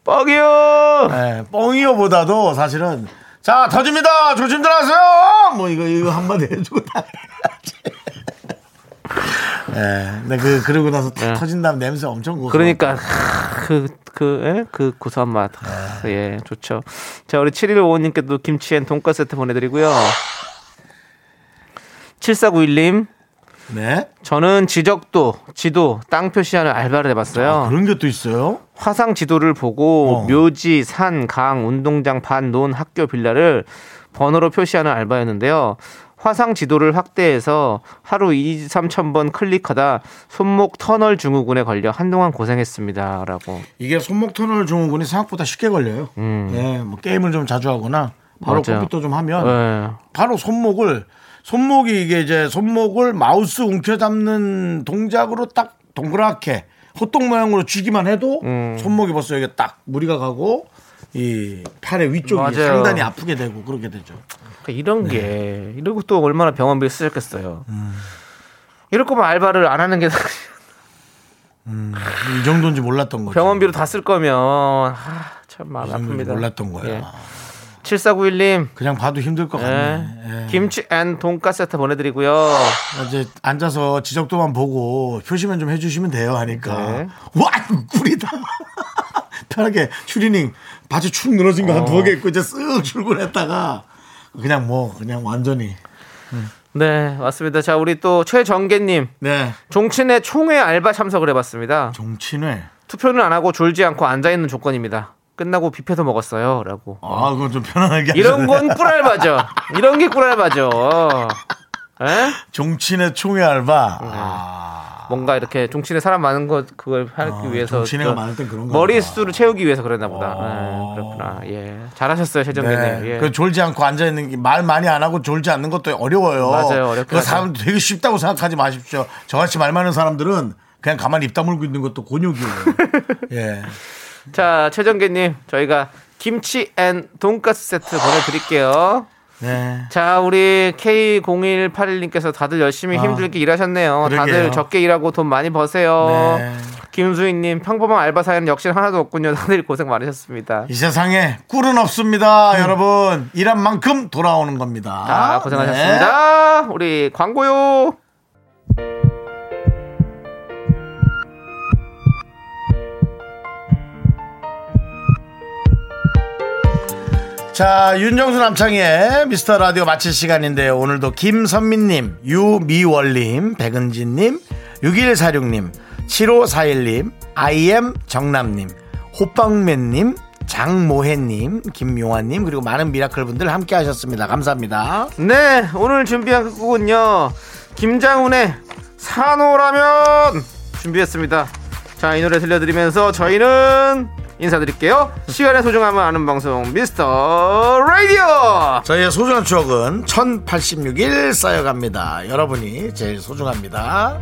뻥이요! 네, 뻥이요보다도 사실은 자 터집니다. 조심들 하세요. 뭐 이거 이거 한마디 해주고 다녀야지. 네, 근데 그 그러고 나서 탁 네. 터진 다음 냄새 엄청 고소. 그러니까 그그 예? 그 고소한 맛. 예, 좋죠. 자, 우리 7155님께도 김치엔 돈가스 세트 보내 드리고요. 7491님, 네. 저는 지적도, 지도, 땅 표시하는 알바를 해봤어요. 아, 그런 게 또 있어요. 화상 지도를 보고 어. 묘지, 산, 강, 운동장, 반, 논, 학교, 빌라를 번호로 표시하는 알바였는데요. 화상 지도를 확대해서 하루 2, 3천 번 클릭하다 손목 터널 증후군에 걸려 한동안 고생했습니다라고. 이게 손목 터널 증후군이 생각보다 쉽게 걸려요. 음. 예, 뭐 게임을 좀 자주 하거나 바로 맞아요. 컴퓨터 좀 하면 네. 바로 손목을 손목이 이게 이제 손목을 마우스 움켜잡는 동작으로 딱 동그랗게 호떡 모양으로 쥐기만 해도 음. 손목이 벌써 여기 딱 무리가 가고 이 팔의 위쪽이 맞아요. 상당히 아프게 되고 그렇게 되죠. 그러니까 이런 네. 게 이러고 또 얼마나 병원비를 쓰셨겠어요. 음. 이럴 거면 알바를 안 하는 게 [LAUGHS] 이 정도인지 몰랐던 거죠. 병원비로 다 쓸 거면 아, 참이 마음 아픕니다. 몰랐던 거야. 예. 7491님 그냥 봐도 힘들 것 같네. 예. 김치 and 돈가스 세트 보내드리고요. 이제 앉아서 지적도만 보고 표시만 좀 해주시면 돼요 하니까 네. 와 꿀이다 [LAUGHS] 편하게 추리닝 바지 축 늘어진 거한 어. 두어 개 입고 이제 쓱 출근했다가 그냥 뭐 그냥 완전히 네 맞습니다. 자 우리 또 최정계님 네 종친의 총회 알바 참석을 해봤습니다. 정친회 투표는 안 하고 졸지 않고 앉아 있는 조건입니다. 끝나고 뷔페도 먹었어요.라고. 아 그건 좀 편안하게 이런. 건 꿀알바죠. 이런 게 꿀알바죠. 에? 종친회 총회 알바 네. 아, 뭔가 이렇게 종친에 사람 많은 것 그걸 하기 아, 위해서 종친회가 저 많을 땐 그런가 머리 보다. 수를 채우기 위해서 그랬나 보다. 어. 네, 그렇구나. 예, 잘하셨어요 최정기님. 네. 예. 그 졸지 않고 앉아 있는 게 말 많이 안 하고 졸지 않는 것도 어려워요. 맞아요, 어렵긴 그. 사람 되게 쉽다고 생각하지 마십시오. 저같이 말 많은 사람들은 그냥 가만히 입 다물고 있는 것도 곤욕이에요. [LAUGHS] 예. 자 최정기님 저희가 김치 and 돈가스 세트 보내드릴게요. 네. 자 우리 K0181님께서 다들 열심히 아, 힘들게 일하셨네요. 그러게요. 다들 적게 일하고 돈 많이 버세요. 네. 김수희님 평범한 알바 사연 역시 하나도 없군요. 다들 고생 많으셨습니다. 이 세상에 꿀은 없습니다, 여러분. 일한 만큼 돌아오는 겁니다. 자 네. 고생하셨습니다. 우리 광고요. 자, 윤정수 남창희의 미스터 라디오 마칠 시간인데요. 오늘도 김선민님, 유미월님, 백은진님, 6146님, 7541님, IM 정남님, 호빵맨님, 장모혜님, 김용환님, 그리고 많은 미라클 분들 함께 하셨습니다. 감사합니다. 네, 오늘 준비한 곡은요. 김장훈의 사노라면 준비했습니다. 자, 이 노래 들려드리면서 저희는 인사드릴게요. 시간의 소중함을 아는 방송 미스터 라디오. 저희의 소중한 추억은 1086일 쌓여갑니다. 여러분이 제일 소중합니다.